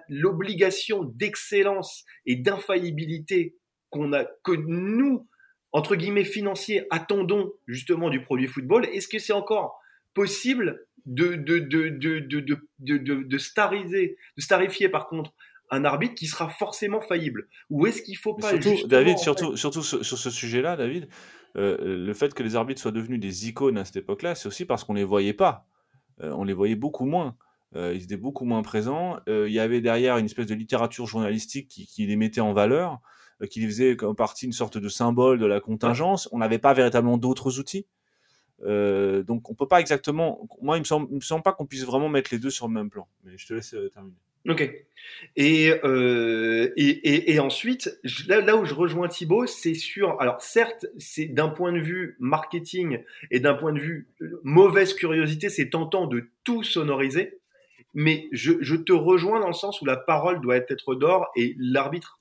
l'obligation d'excellence et d'infaillibilité qu'on a, que nous, entre guillemets financiers, attendons justement du produit football Est-ce que c'est encore possible de, de, de, de, de, de, de, de stariser, de starifier par contre un arbitre qui sera forcément faillible Ou est-ce qu'il faut pas surtout, David, surtout, surtout sur, ce sujet-là, David, euh, le fait que les arbitres soient devenus des icônes à cette époque-là, c'est aussi parce qu'on les voyait pas. Euh, on les voyait beaucoup moins. Euh, ils étaient beaucoup moins présents. il y avait derrière une espèce de littérature journalistique qui, qui les mettait en valeur, qui les faisait comme partie une sorte de symbole de la contingence. On n'avait pas véritablement d'autres outils. Donc on peut pas exactement. Moi, il me semble, me semble pas qu'on puisse vraiment mettre les deux sur le même plan. Mais je te laisse terminer. Ok. Et, euh, et, et, et, ensuite, là, là, où je rejoins Thibaut, c'est sur. Alors, certes, c'est d'un point de vue marketing et d'un point de vue euh, mauvaise curiosité, c'est tentant de tout sonoriser. Mais je, je, te rejoins dans le sens où la parole doit être d'or et l'arbitre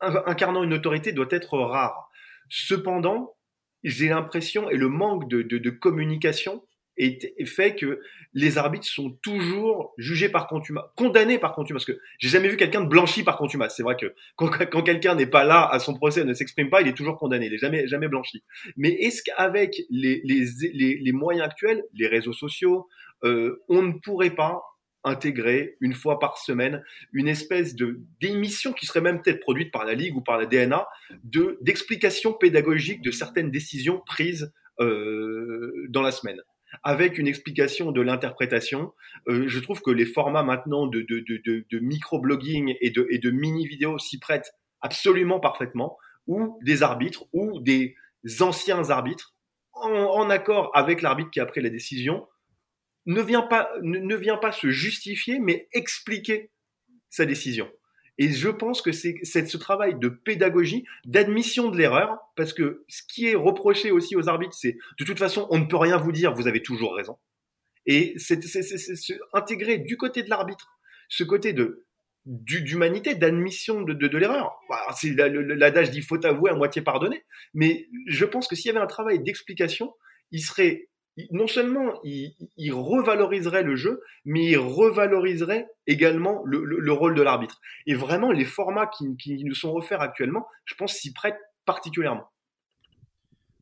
incarnant une autorité doit être rare. Cependant, j'ai l'impression et le manque de, de, de communication et, fait que les arbitres sont toujours jugés par contumace, condamnés par contumace. Parce que j'ai jamais vu quelqu'un de blanchi par contumace. C'est vrai que quand, quand quelqu'un n'est pas là à son procès, ne s'exprime pas, il est toujours condamné. Il est jamais jamais blanchi. Mais est-ce qu'avec les, les, les, les, moyens actuels, les réseaux sociaux, euh, on ne pourrait pas intégrer une fois par semaine une espèce de d'émission qui serait même peut-être produite par la Ligue ou par la DNA de d'explication pédagogique de certaines décisions prises euh, dans la semaine avec une explication de l'interprétation. Euh, je trouve que les formats maintenant de, de, de, micro-blogging et de, et de mini-vidéos s'y prêtent absolument parfaitement, ou des arbitres, ou des anciens arbitres, en accord avec l'arbitre qui a pris la décision, ne vient, pas, ne, ne vient pas se justifier, mais expliquer sa décision. Et je pense que c'est ce travail de pédagogie, d'admission de l'erreur, parce que ce qui est reproché aussi aux arbitres, c'est de toute façon, on ne peut rien vous dire, vous avez toujours raison. Et c'est intégrer du côté de l'arbitre ce côté de d'humanité, d'admission de, de, de l'erreur. C'est l'adage dit faut avouer à moitié pardonner, mais je pense que s'il y avait un travail d'explication, il serait non seulement il, revaloriserait le jeu, mais il revaloriserait également le, le, rôle de l'arbitre. Et vraiment, les formats qui, qui, nous sont offerts actuellement, je pense, s'y prêtent particulièrement.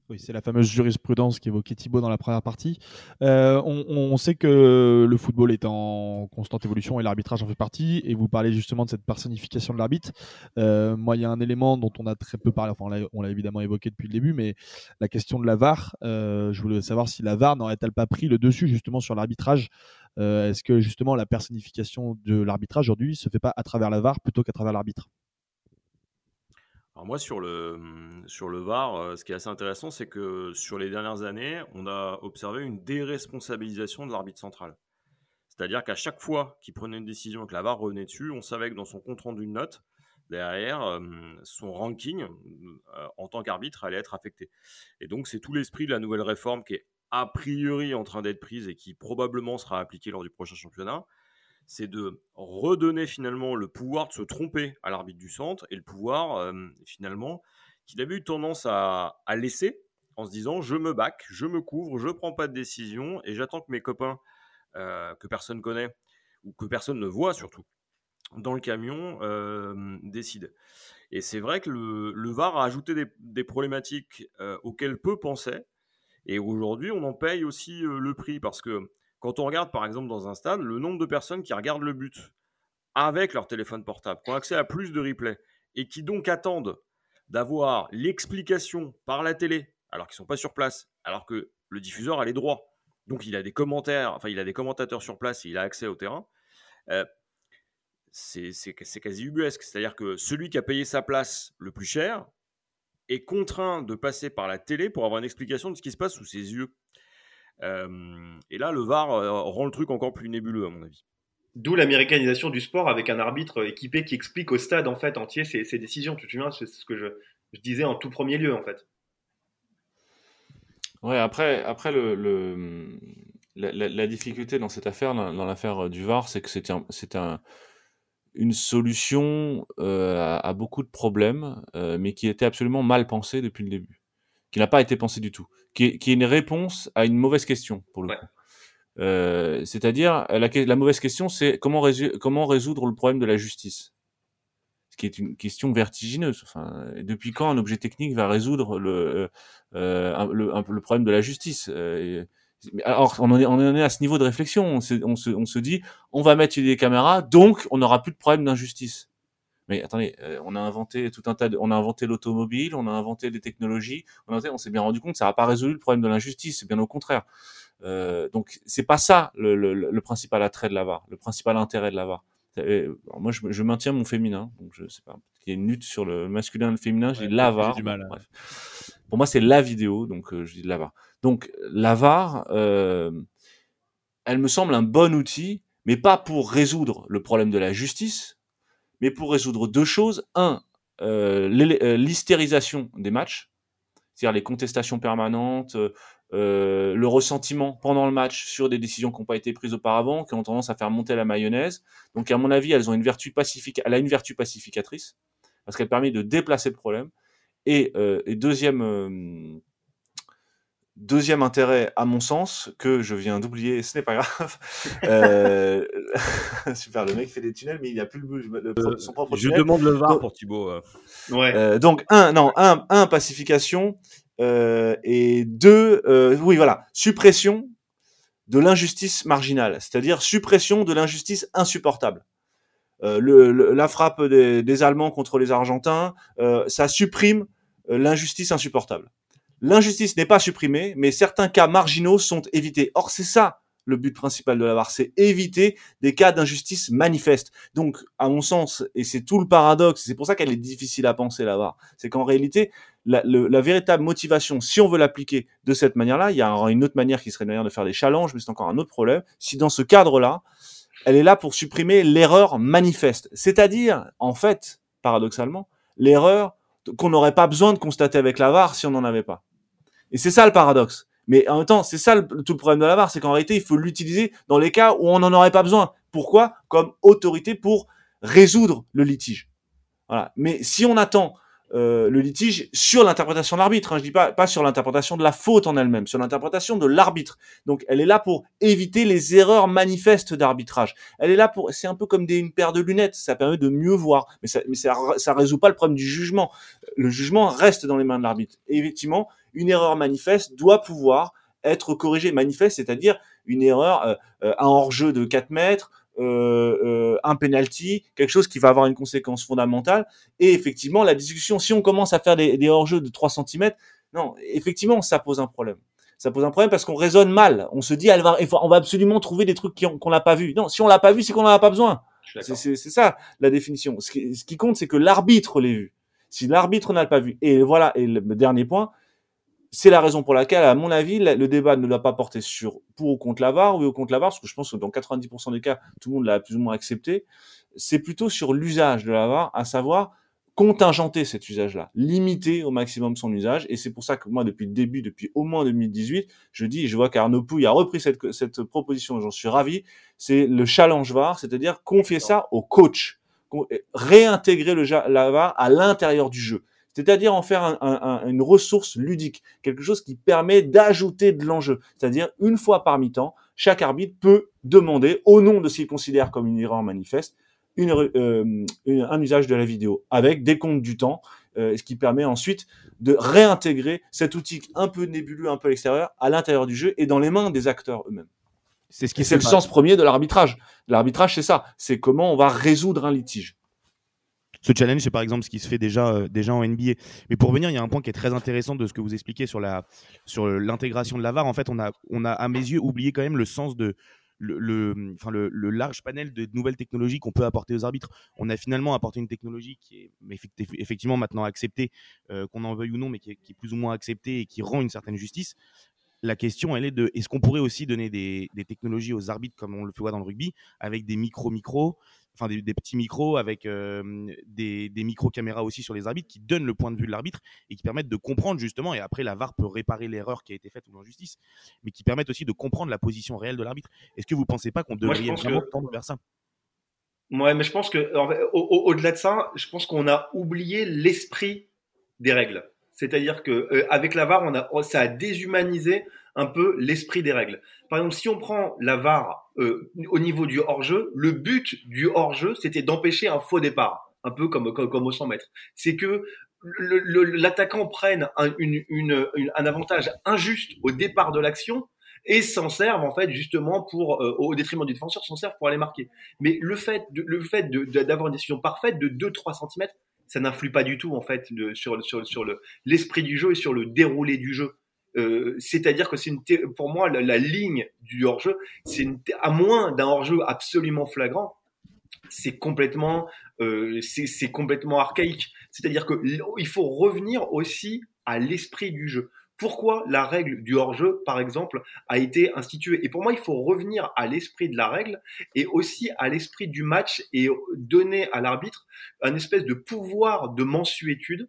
Oui, c'est la fameuse jurisprudence qu'évoquait Thibaut dans la première partie. Euh, on, sait que le football est en constante évolution et l'arbitrage en fait partie. Et vous parlez justement de cette personnification de l'arbitre. Euh, moi, il y a un élément dont on a très peu parlé, enfin, on l'a évidemment évoqué depuis le début, mais la question de la VAR. Euh, je voulais savoir si la VAR n'aurait-elle pas pris le dessus justement sur l'arbitrage? Est-ce que justement la personnification de l'arbitrage aujourd'hui se fait pas à travers la VAR plutôt qu'à travers l'arbitre? Alors moi, sur le, sur le VAR, euh, ce qui est assez intéressant, c'est que sur les dernières années, on a observé une déresponsabilisation de l'arbitre central. C'est-à-dire qu'à chaque fois qu'il prenait une décision et que la VAR revenait dessus, on savait que dans son compte rendu de notes, derrière, euh, son ranking euh, en tant qu'arbitre allait être affecté. Et donc, c'est tout l'esprit de la nouvelle réforme qui est a priori en train d'être prise et qui probablement sera appliquée lors du prochain championnat c'est de redonner finalement le pouvoir de se tromper à l'arbitre du centre et le pouvoir euh, finalement qu'il avait eu tendance à, laisser en se disant je me bac, je me couvre, je prends pas de décision et j'attends que mes copains euh, que personne connaît ou que personne ne voit surtout dans le camion euh, décident. Et c'est vrai que le, VAR a ajouté des, problématiques auxquelles peu pensaient et aujourd'hui on en paye aussi le prix parce que quand on regarde par exemple dans un stade, le nombre de personnes qui regardent le but avec leur téléphone portable, qui ont accès à plus de replays et qui donc attendent d'avoir l'explication par la télé, alors qu'ils ne sont pas sur place, alors que le diffuseur a les droits. Donc il a des commentaires, enfin il a des commentateurs sur place et il a accès au terrain. Euh, c'est quasi ubuesque. C'est-à-dire que celui qui a payé sa place le plus cher est contraint de passer par la télé pour avoir une explication de ce qui se passe sous ses yeux. Euh, et là, le VAR euh, rend le truc encore plus nébuleux, à mon avis. D'où l'américanisation du sport avec un arbitre équipé qui explique au stade en fait entier ses, ses décisions. Tu te souviens, c'est ce que je, je, disais en tout premier lieu en fait. Ouais, après, après le, le la, la, la, difficulté dans cette affaire, dans, l'affaire du VAR, c'est que c'était un, un, une solution euh, à, à, beaucoup de problèmes, euh, mais qui était absolument mal pensée depuis le début qui n'a pas été pensé du tout, qui est, qui est, une réponse à une mauvaise question pour le coup. Euh, C'est-à-dire la, la, mauvaise question, c'est comment, comment résoudre le problème de la justice, ce qui est une question vertigineuse. Enfin, depuis quand un objet technique va résoudre le, euh, le, le, problème de la justice? Euh, Alors, on en, est, on en est à ce niveau de réflexion. On se, on, se, on se dit, on va mettre des caméras, donc on n'aura plus de problème d'injustice. Mais attendez, euh, on a inventé tout un tas de, on a inventé l'automobile, on a inventé des technologies, on, a, on s'est bien rendu compte que ça n'a pas résolu le problème de l'injustice, c'est bien au contraire. Euh, donc c'est pas ça le, le, le, principal attrait de l'avare, le principal intérêt de l'avare. Moi, je, je, maintiens mon féminin, donc je sais pas. Il y a une lutte sur le masculin et le féminin. J'ai l'avare. du mal. Bref. Pour moi, c'est la vidéo, donc euh, je dis l'avare. Donc l'avare, euh, elle me semble un bon outil, mais pas pour résoudre le problème de la justice, mais pour résoudre deux choses. Un, euh, euh l'hystérisation des matchs, c'est-à-dire les contestations permanentes, euh, le ressentiment pendant le match sur des décisions qui n'ont pas été prises auparavant, qui ont tendance à faire monter la mayonnaise. Donc, à mon avis, elles ont une vertu pacifique, elle a une vertu pacificatrice parce qu'elle permet de déplacer le problème. Et, euh, et deuxième, euh, deuxième intérêt, à mon sens, que je viens d'oublier, ce n'est pas grave. euh, super, le mec fait des tunnels, mais il n'y a plus le, le, le son propre Je demande le VAR pour Thibaut. Ouais. donc, un, non, un, un pacification. Euh, et deux, euh, oui voilà, suppression de l'injustice marginale, c'est-à-dire suppression de l'injustice insupportable. Euh, le, la frappe des, des, Allemands contre les Argentins, euh, ça supprime euh, l'injustice insupportable. L'injustice n'est pas supprimée, mais certains cas marginaux sont évités. Or, c'est ça le but principal de la VAR, c'est éviter des cas d'injustice manifeste. Donc, à mon sens, et c'est tout le paradoxe, c'est pour ça qu'elle est difficile à penser la VAR, c'est qu'en réalité, la, la, véritable motivation, si on veut l'appliquer de cette manière-là, il y a une autre manière qui serait une manière de faire des challenges, mais c'est encore un autre problème. Si dans ce cadre-là, elle est là pour supprimer l'erreur manifeste, c'est-à-dire, en fait, paradoxalement, l'erreur qu'on n'aurait pas besoin de constater avec la VAR si on n'en avait pas. Et c'est ça le paradoxe. Mais en même temps, c'est ça le, tout le problème de la VAR, c'est qu'en réalité, il faut l'utiliser dans les cas où on n'en aurait pas besoin. Pourquoi? Comme autorité pour résoudre le litige. Voilà. Mais si on attend euh, le litige sur l'interprétation de l'arbitre, hein, je dis pas pas sur l'interprétation de la faute en elle-même, sur l'interprétation de l'arbitre. Donc, elle est là pour éviter les erreurs manifestes d'arbitrage. Elle est là pour, c'est un peu comme des, une paire de lunettes, ça permet de mieux voir, mais ça, mais ça, ça résout pas le problème du jugement. Le jugement reste dans les mains de l'arbitre. Et effectivement, une erreur manifeste doit pouvoir être corrigée. Manifeste, c'est-à-dire une erreur, euh, euh, un hors-jeu de 4 mètres, euh, euh, un penalty, quelque chose qui va avoir une conséquence fondamentale. Et effectivement, la discussion, si on commence à faire des, des hors-jeux de 3 cm, non, effectivement, ça pose un problème. Ça pose un problème parce qu'on raisonne mal. On se dit, elle va, on va absolument trouver des trucs qu'on n'a pas vu. Non, si on l'a pas vu, c'est qu'on n'en a pas besoin. C'est ça la définition. Ce qui, ce qui compte, c'est que l'arbitre l'ait vu. Si l'arbitre n'a pas vu, et voilà, et le dernier point, c'est la raison pour laquelle, à mon avis, le débat ne doit pas porter sur pour ou contre la VAR, ou contre la VAR, parce que je pense que dans 90% des cas, tout le monde l'a plus ou moins accepté. C'est plutôt sur l'usage de la VAR, à savoir contingenter cet usage-là, limiter au maximum son usage. Et c'est pour ça que moi, depuis le début, depuis au moins 2018, je dis, je vois qu'Arnaud Pouille a repris cette, cette proposition, j'en suis ravi, c'est le challenge VAR, c'est-à-dire confier ça au coach, réintégrer le, la VAR à l'intérieur du jeu c'est-à-dire en faire un, un, une ressource ludique, quelque chose qui permet d'ajouter de l'enjeu. C'est-à-dire une fois par mi-temps, chaque arbitre peut demander, au nom de ce qu'il considère comme une erreur manifeste, une, euh, un usage de la vidéo avec des comptes du temps, euh, ce qui permet ensuite de réintégrer cet outil un peu nébuleux, un peu à l'extérieur, à l'intérieur du jeu et dans les mains des acteurs eux-mêmes. C'est ce qui c'est le sens premier de l'arbitrage. L'arbitrage, c'est ça. C'est comment on va résoudre un litige ce challenge, c'est par exemple ce qui se fait déjà, euh, déjà en NBA. Mais pour revenir, il y a un point qui est très intéressant de ce que vous expliquez sur la sur l'intégration de la VAR. En fait, on a, on a à mes yeux oublié quand même le sens de le, le, large panel de nouvelles technologies qu'on peut apporter aux arbitres. On a finalement apporté une technologie qui est effectivement maintenant acceptée, euh, qu'on en veuille ou non, mais qui est, plus ou moins acceptée et qui rend une certaine justice. La question, elle est de est-ce qu'on pourrait aussi donner des, des, technologies aux arbitres comme on le fait voir dans le rugby, avec des micro-micros enfin des, petits micros avec euh, des, des micro-caméras aussi sur les arbitres qui donnent le point de vue de l'arbitre et qui permettent de comprendre justement, et après la VAR peut réparer l'erreur qui a été faite ou l'injustice, mais qui permettent aussi de comprendre la position réelle de l'arbitre. Est-ce que vous ne pensez pas qu'on devrait vraiment que... tendre vers ça? Ouais, mais je pense que au-delà de ça, je pense qu'on a oublié l'esprit des règles. C'est-à-dire que euh, avec la VAR, on a, ça a déshumanisé un peu l'esprit des règles. Par exemple, si on prend la VAR euh, au niveau du hors-jeu, le but du hors-jeu, c'était d'empêcher un faux départ, un peu comme, comme, comme au 100 mètres. C'est que l'attaquant prenne un, une, une, un avantage injuste au départ de l'action et s'en servent en fait justement pour, euh, au détriment du défenseur, s'en servent pour aller marquer. Mais le fait, de, le fait d'avoir une décision parfaite de 2-3 cm, ça n'influe pas du tout en fait sur, sur, sur le l'esprit du jeu et sur le déroulé du jeu. Euh, c'est-à-dire que c'est pour moi la, la, ligne du hors-jeu, c'est à moins d'un hors-jeu absolument flagrant, c'est complètement euh, c'est complètement archaïque. C'est-à-dire que il faut revenir aussi à l'esprit du jeu. Pourquoi la règle du hors-jeu, par exemple, a été instituée Et pour moi, il faut revenir à l'esprit de la règle et aussi à l'esprit du match et donner à l'arbitre un espèce de pouvoir de mensuétude.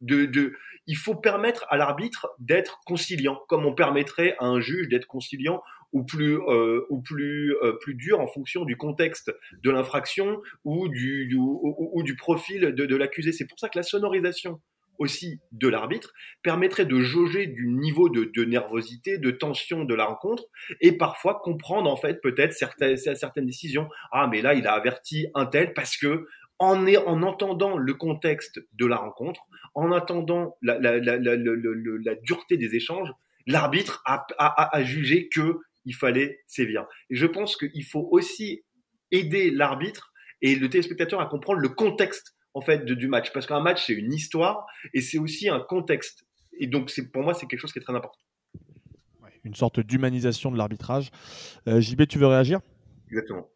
De, de, il faut permettre à l'arbitre d'être conciliant, comme on permettrait à un juge d'être conciliant ou plus euh, ou plus euh, plus dur en fonction du contexte de l'infraction ou du, du ou, du profil de, de l'accusé. C'est pour ça que la sonorisation aussi de l'arbitre permettrait de jauger du niveau de, nervosité, de tension de la rencontre et parfois comprendre en fait peut-être certaines, certaines décisions. Ah mais là il a averti un tel parce que en, en entendant le contexte de la rencontre, en attendant la, la, la, la dureté des échanges, l'arbitre a, a, a, jugé que il fallait sévir. Et je pense qu'il faut aussi aider l'arbitre et le téléspectateur à comprendre le contexte en fait de, du match, parce qu'un match c'est une histoire et c'est aussi un contexte. Et donc c'est pour moi c'est quelque chose qui est très important. Une sorte d'humanisation de l'arbitrage. Euh, JB, tu veux réagir? Exactement.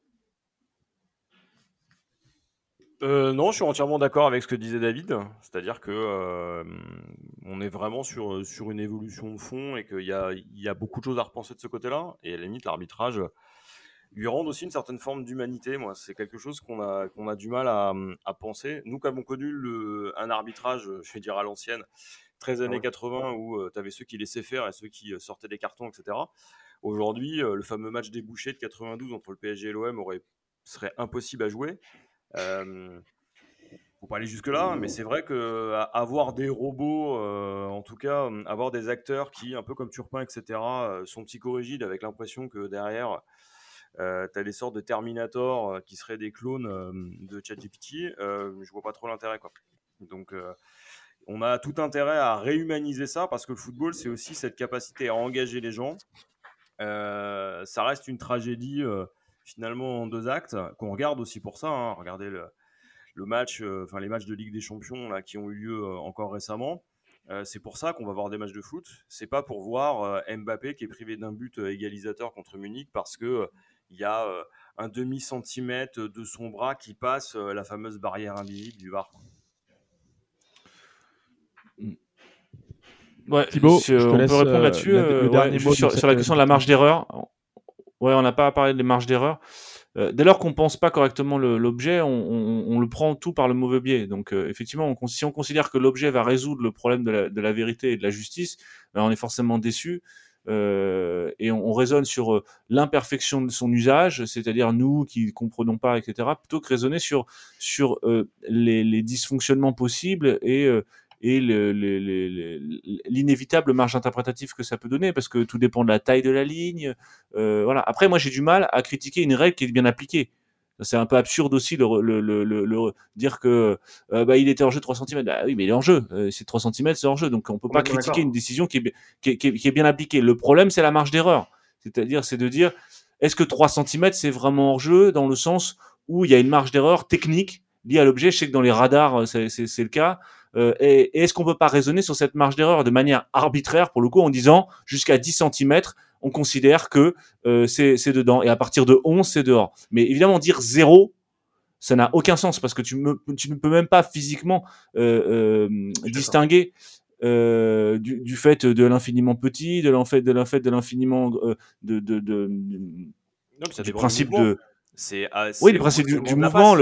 Euh, non, je suis entièrement d'accord avec ce que disait David. C'est-à-dire que euh, on est vraiment sur, sur une évolution de fond et qu'il y a, il y a beaucoup de choses à repenser de ce côté-là. Et à la limite, l'arbitrage lui rend aussi une certaine forme d'humanité. Moi, c'est quelque chose qu'on a, qu'on a du mal à, à penser. Nous, qui avons connu le, un arbitrage, je vais dire à l'ancienne, 13 années 80, où euh, tu avais ceux qui laissaient faire et ceux qui sortaient des cartons, etc. Aujourd'hui, le fameux match débouché de 92 entre le PSG et l'OM aurait serait impossible à jouer. Euh, faut pas aller jusque là, mais c'est vrai que avoir des robots, euh, en tout cas, avoir des acteurs qui, un peu comme Turpin, etc., euh, sont psychorigides avec l'impression que derrière, euh, tu as des sortes de Terminator euh, qui seraient des clones de ChatGPT, je vois pas trop l'intérêt. Quoi. Donc, on a tout intérêt à réhumaniser ça parce que le football, c'est aussi cette capacité à engager les gens. ça reste une tragédie finalement en deux actes, qu'on regarde aussi pour ça. Hein. Regardez le, match, euh, enfin les matchs de Ligue des Champions là, qui ont eu lieu euh, encore récemment. Euh, c'est pour ça qu'on va voir des matchs de foot. C'est pas pour voir Mbappé qui est privé d'un but égalisateur contre Munich parce que il y a un demi centimètre de son bras qui passe la fameuse barrière invisible du VAR. Ouais, Thibaut, je on peut répondre là-dessus. sur, sur, la question de la marge d'erreur. Ouais, on n'a pas parlé des marges d'erreur. Euh, dès lors qu'on pense pas correctement l'objet, on, le prend tout par le mauvais biais. Donc euh, effectivement, on, si on considère que l'objet va résoudre le problème de la, vérité et de la justice, ben, on est forcément déçu. Euh, et on, on, raisonne sur l'imperfection de son usage, c'est-à-dire nous qui comprenons pas, etc., plutôt que raisonner sur sur les, les, dysfonctionnements possibles et et l'inévitable marge interprétative que ça peut donner, parce que tout dépend de la taille de la ligne. Euh, voilà. Après, moi, j'ai du mal à critiquer une règle qui est bien appliquée. C'est un peu absurde aussi de le, le, le, dire que euh, bah, il était en jeu 3 cm. Bah, oui, mais il est en jeu. Euh, c'est 3 cm, c'est en jeu. Donc on peut pas critiquer une décision qui est, qui, est, qui est bien appliquée. Le problème, c'est la marge d'erreur. C'est-à-dire, c'est de dire, est-ce que 3 cm, c'est vraiment hors jeu dans le sens où il y a une marge d'erreur technique liée à l'objet? Je sais que dans les radars, c'est le cas. Euh, et, est-ce qu'on peut pas raisonner sur cette marge d'erreur de manière arbitraire, pour le coup, en disant jusqu'à 10 cm, on considère que euh, c'est dedans, et à partir de 11, c'est dehors. Mais évidemment, dire zéro, ça n'a aucun sens, parce que tu, me, tu ne peux même pas physiquement euh, distinguer euh, du, du, fait de l'infiniment petit, de l'enfait de l'infait de l'infiniment de, de, de, du principe de c'est oui, le principe du, du mouvement,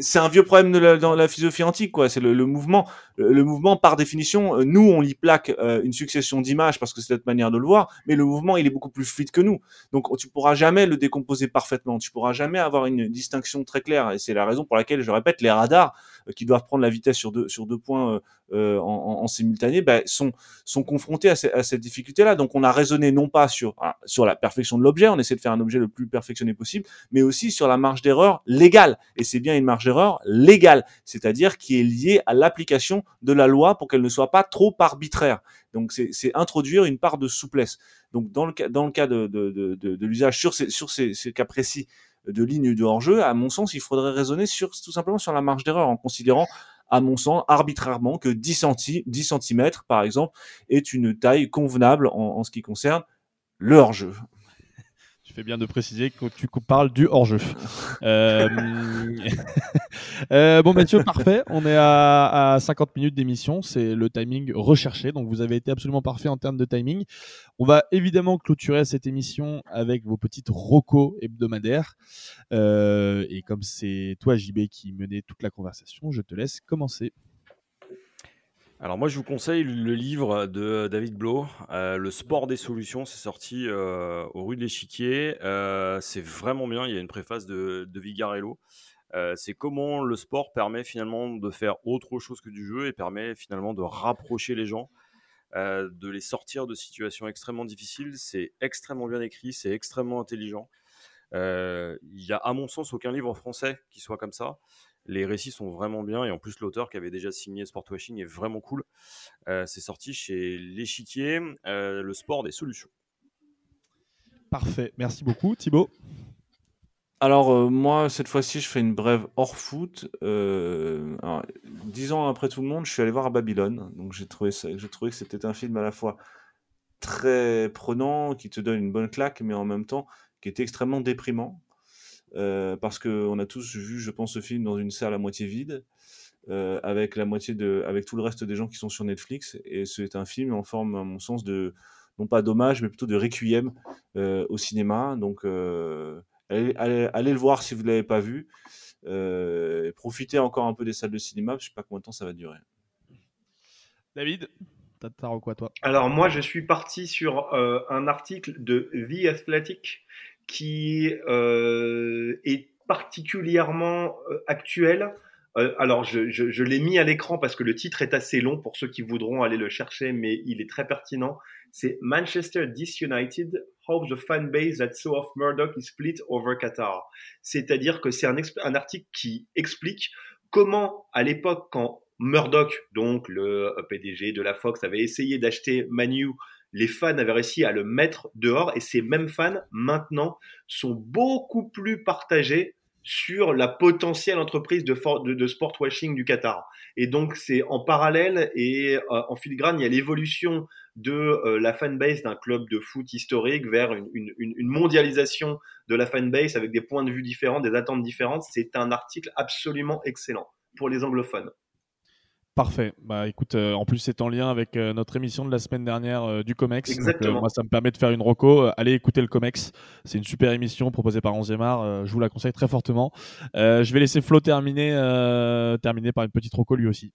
c'est un vieux problème de la, dans la philosophie antique, quoi. C'est le, le, mouvement. Le, mouvement, par définition, euh, nous, on y plaque euh, une succession d'images parce que c'est notre manière de le voir, mais le mouvement, il est beaucoup plus fluide que nous. Donc, tu pourras jamais le décomposer parfaitement. Tu pourras jamais avoir une distinction très claire. Et c'est la raison pour laquelle, je répète, les radars euh, qui doivent prendre la vitesse sur deux sur deux points euh, en, en, simultané, bah, sont sont confrontés à, à cette difficulté-là. Donc, on a raisonné non pas sur sur la perfection de l'objet, on essaie de faire un objet le plus perfectionné possible, mais aussi sur sur la marge d'erreur légale. Et c'est bien une marge d'erreur légale, c'est-à-dire qui est liée à l'application de la loi pour qu'elle ne soit pas trop arbitraire. Donc c'est introduire une part de souplesse. Donc dans le cas, dans le cas de, de, de, l'usage sur, ces, sur ces, cas précis de ligne de hors-jeu, à mon sens, il faudrait raisonner sur, tout simplement sur la marge d'erreur en considérant à mon sens, arbitrairement que 10, centi 10 cm, par exemple, est une taille convenable en, en ce qui concerne le hors-jeu. Tu fais bien de préciser que tu parles du hors-jeu. euh... euh, bon, Mathieu, parfait. On est à, à 50 minutes d'émission. C'est le timing recherché. Donc, vous avez été absolument parfait en termes de timing. On va évidemment clôturer cette émission avec vos petites rocos hebdomadaires. Euh, et comme c'est toi, JB, qui menait toute la conversation, je te laisse commencer. Alors moi je vous conseille le livre de David Blo, euh, Le sport des solutions, c'est sorti euh, au rue de l'Échiquier. Euh, c'est vraiment bien, il y a une préface de, Vigarello. C'est comment le sport permet finalement de faire autre chose que du jeu et permet finalement de rapprocher les gens, de les sortir de situations extrêmement difficiles. C'est extrêmement bien écrit, c'est extrêmement intelligent. Il y a à mon sens aucun livre français qui soit comme ça. Les récits sont vraiment bien et en plus l'auteur qui avait déjà signé Sportwashing est vraiment cool. Euh, c'est sorti chez L'Échiquier, euh, le sport des solutions. Parfait, merci beaucoup Thibaut. Alors euh, moi cette fois-ci je fais une brève hors foot. Euh, alors, dix ans après tout le monde, je suis allé voir à Babylone. Donc j'ai trouvé ça, j'ai trouvé que c'était un film à la fois très prenant, qui te donne une bonne claque, mais en même temps qui était extrêmement déprimant. Euh, parce que on a tous vu, je pense, ce film dans une salle à moitié vide, euh, avec la moitié de, avec tout le reste des gens qui sont sur Netflix. Et c'est un film en forme, à mon sens, de non pas d'hommage, mais plutôt de requiem euh, au cinéma. Donc, euh, allez, allez, allez, le voir si vous l'avez pas vu. Euh, profitez encore un peu des salles de cinéma. Je sais pas combien de temps ça va durer. David, t'as quoi toi? Alors moi, je suis parti sur euh, un article de The Athletic qui euh, est particulièrement euh, actuel. Euh, alors, je, l'ai mis à l'écran parce que le titre est assez long pour ceux qui voudront aller le chercher, mais il est très pertinent. C'est Manchester Disunited, how the fan base that saw off Murdoch is split over Qatar. C'est-à-dire que c'est un, un article qui explique comment, à l'époque, quand Murdoch, donc le PDG de la Fox, avait essayé d'acheter Manu les fans avaient réussi à le mettre dehors et ces mêmes fans maintenant sont beaucoup plus partagés sur la potentielle entreprise de, sport washing du Qatar. Et donc c'est en parallèle et euh, en filigrane, il y a l'évolution de euh, la fanbase d'un club de foot historique vers une, une, mondialisation de la fanbase avec des points de vue différents, des attentes différentes. C'est un article absolument excellent pour les anglophones. Parfait. Bah écoute, euh, en plus c'est en lien avec euh, notre émission de la semaine dernière euh, du Comex. Exactement. Donc, moi ça me permet de faire une roco. allez écouter le Comex. C'est une super émission proposée par 11e art. je vous la conseille très fortement. je vais laisser Flo terminer, terminer par une petite roco lui aussi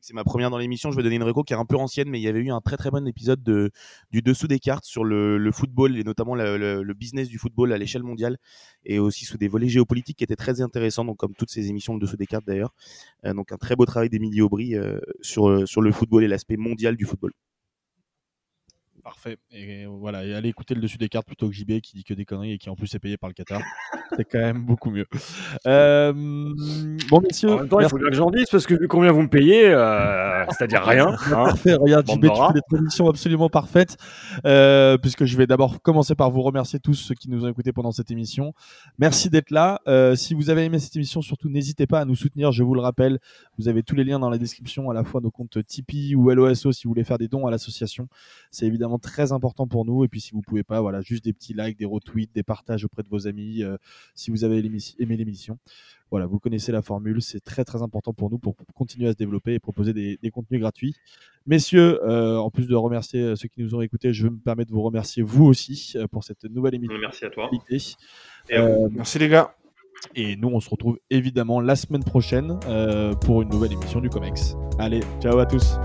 c'est ma première dans l'émission, je vais donner une reco qui est un peu ancienne, mais il y avait eu un très très bon épisode de, du dessous des cartes sur le, football et notamment le, business du football à l'échelle mondiale et aussi sous des volets géopolitiques qui étaient très intéressants, donc comme toutes ces émissions de dessous des cartes d'ailleurs. Euh, donc un très beau travail d'Emilie Aubry euh, sur le football et l'aspect mondial du football. Parfait. Et voilà, et allez écouter le dessus des cartes plutôt que JB qui dit que des conneries et qui en plus est payé par le Qatar. C'est quand même beaucoup mieux. Euh, bon, messieurs. En même temps, il faut bien que j'en dise parce que vu combien vous me payez, euh, c'est-à-dire rien. Hein, Parfait. Regarde, JB, tu fais des transitions absolument parfaites. Euh, puisque je vais d'abord commencer par vous remercier tous ceux qui nous ont écoutés pendant cette émission. Merci d'être là. Euh, si vous avez aimé cette émission, surtout n'hésitez pas à nous soutenir. Je vous le rappelle, vous avez tous les liens dans la description, à la fois nos comptes Tipeee ou LOSO si vous voulez faire des dons à l'association. C'est évidemment très important pour nous. Et puis si vous pouvez pas, voilà, juste des petits likes, des retweets, des partages auprès de vos amis, euh, si vous avez aimé l'émission. Voilà, vous connaissez la formule, c'est très très important pour nous pour continuer à se développer et proposer des, des contenus gratuits. Messieurs, euh, en plus de remercier euh, ceux qui nous ont écoutés, je me permets de vous remercier vous aussi pour cette nouvelle émission. Merci à toi. Euh, Merci les gars. Et nous, on se retrouve évidemment la semaine prochaine euh, pour une nouvelle émission du COMEX. Allez, ciao à tous.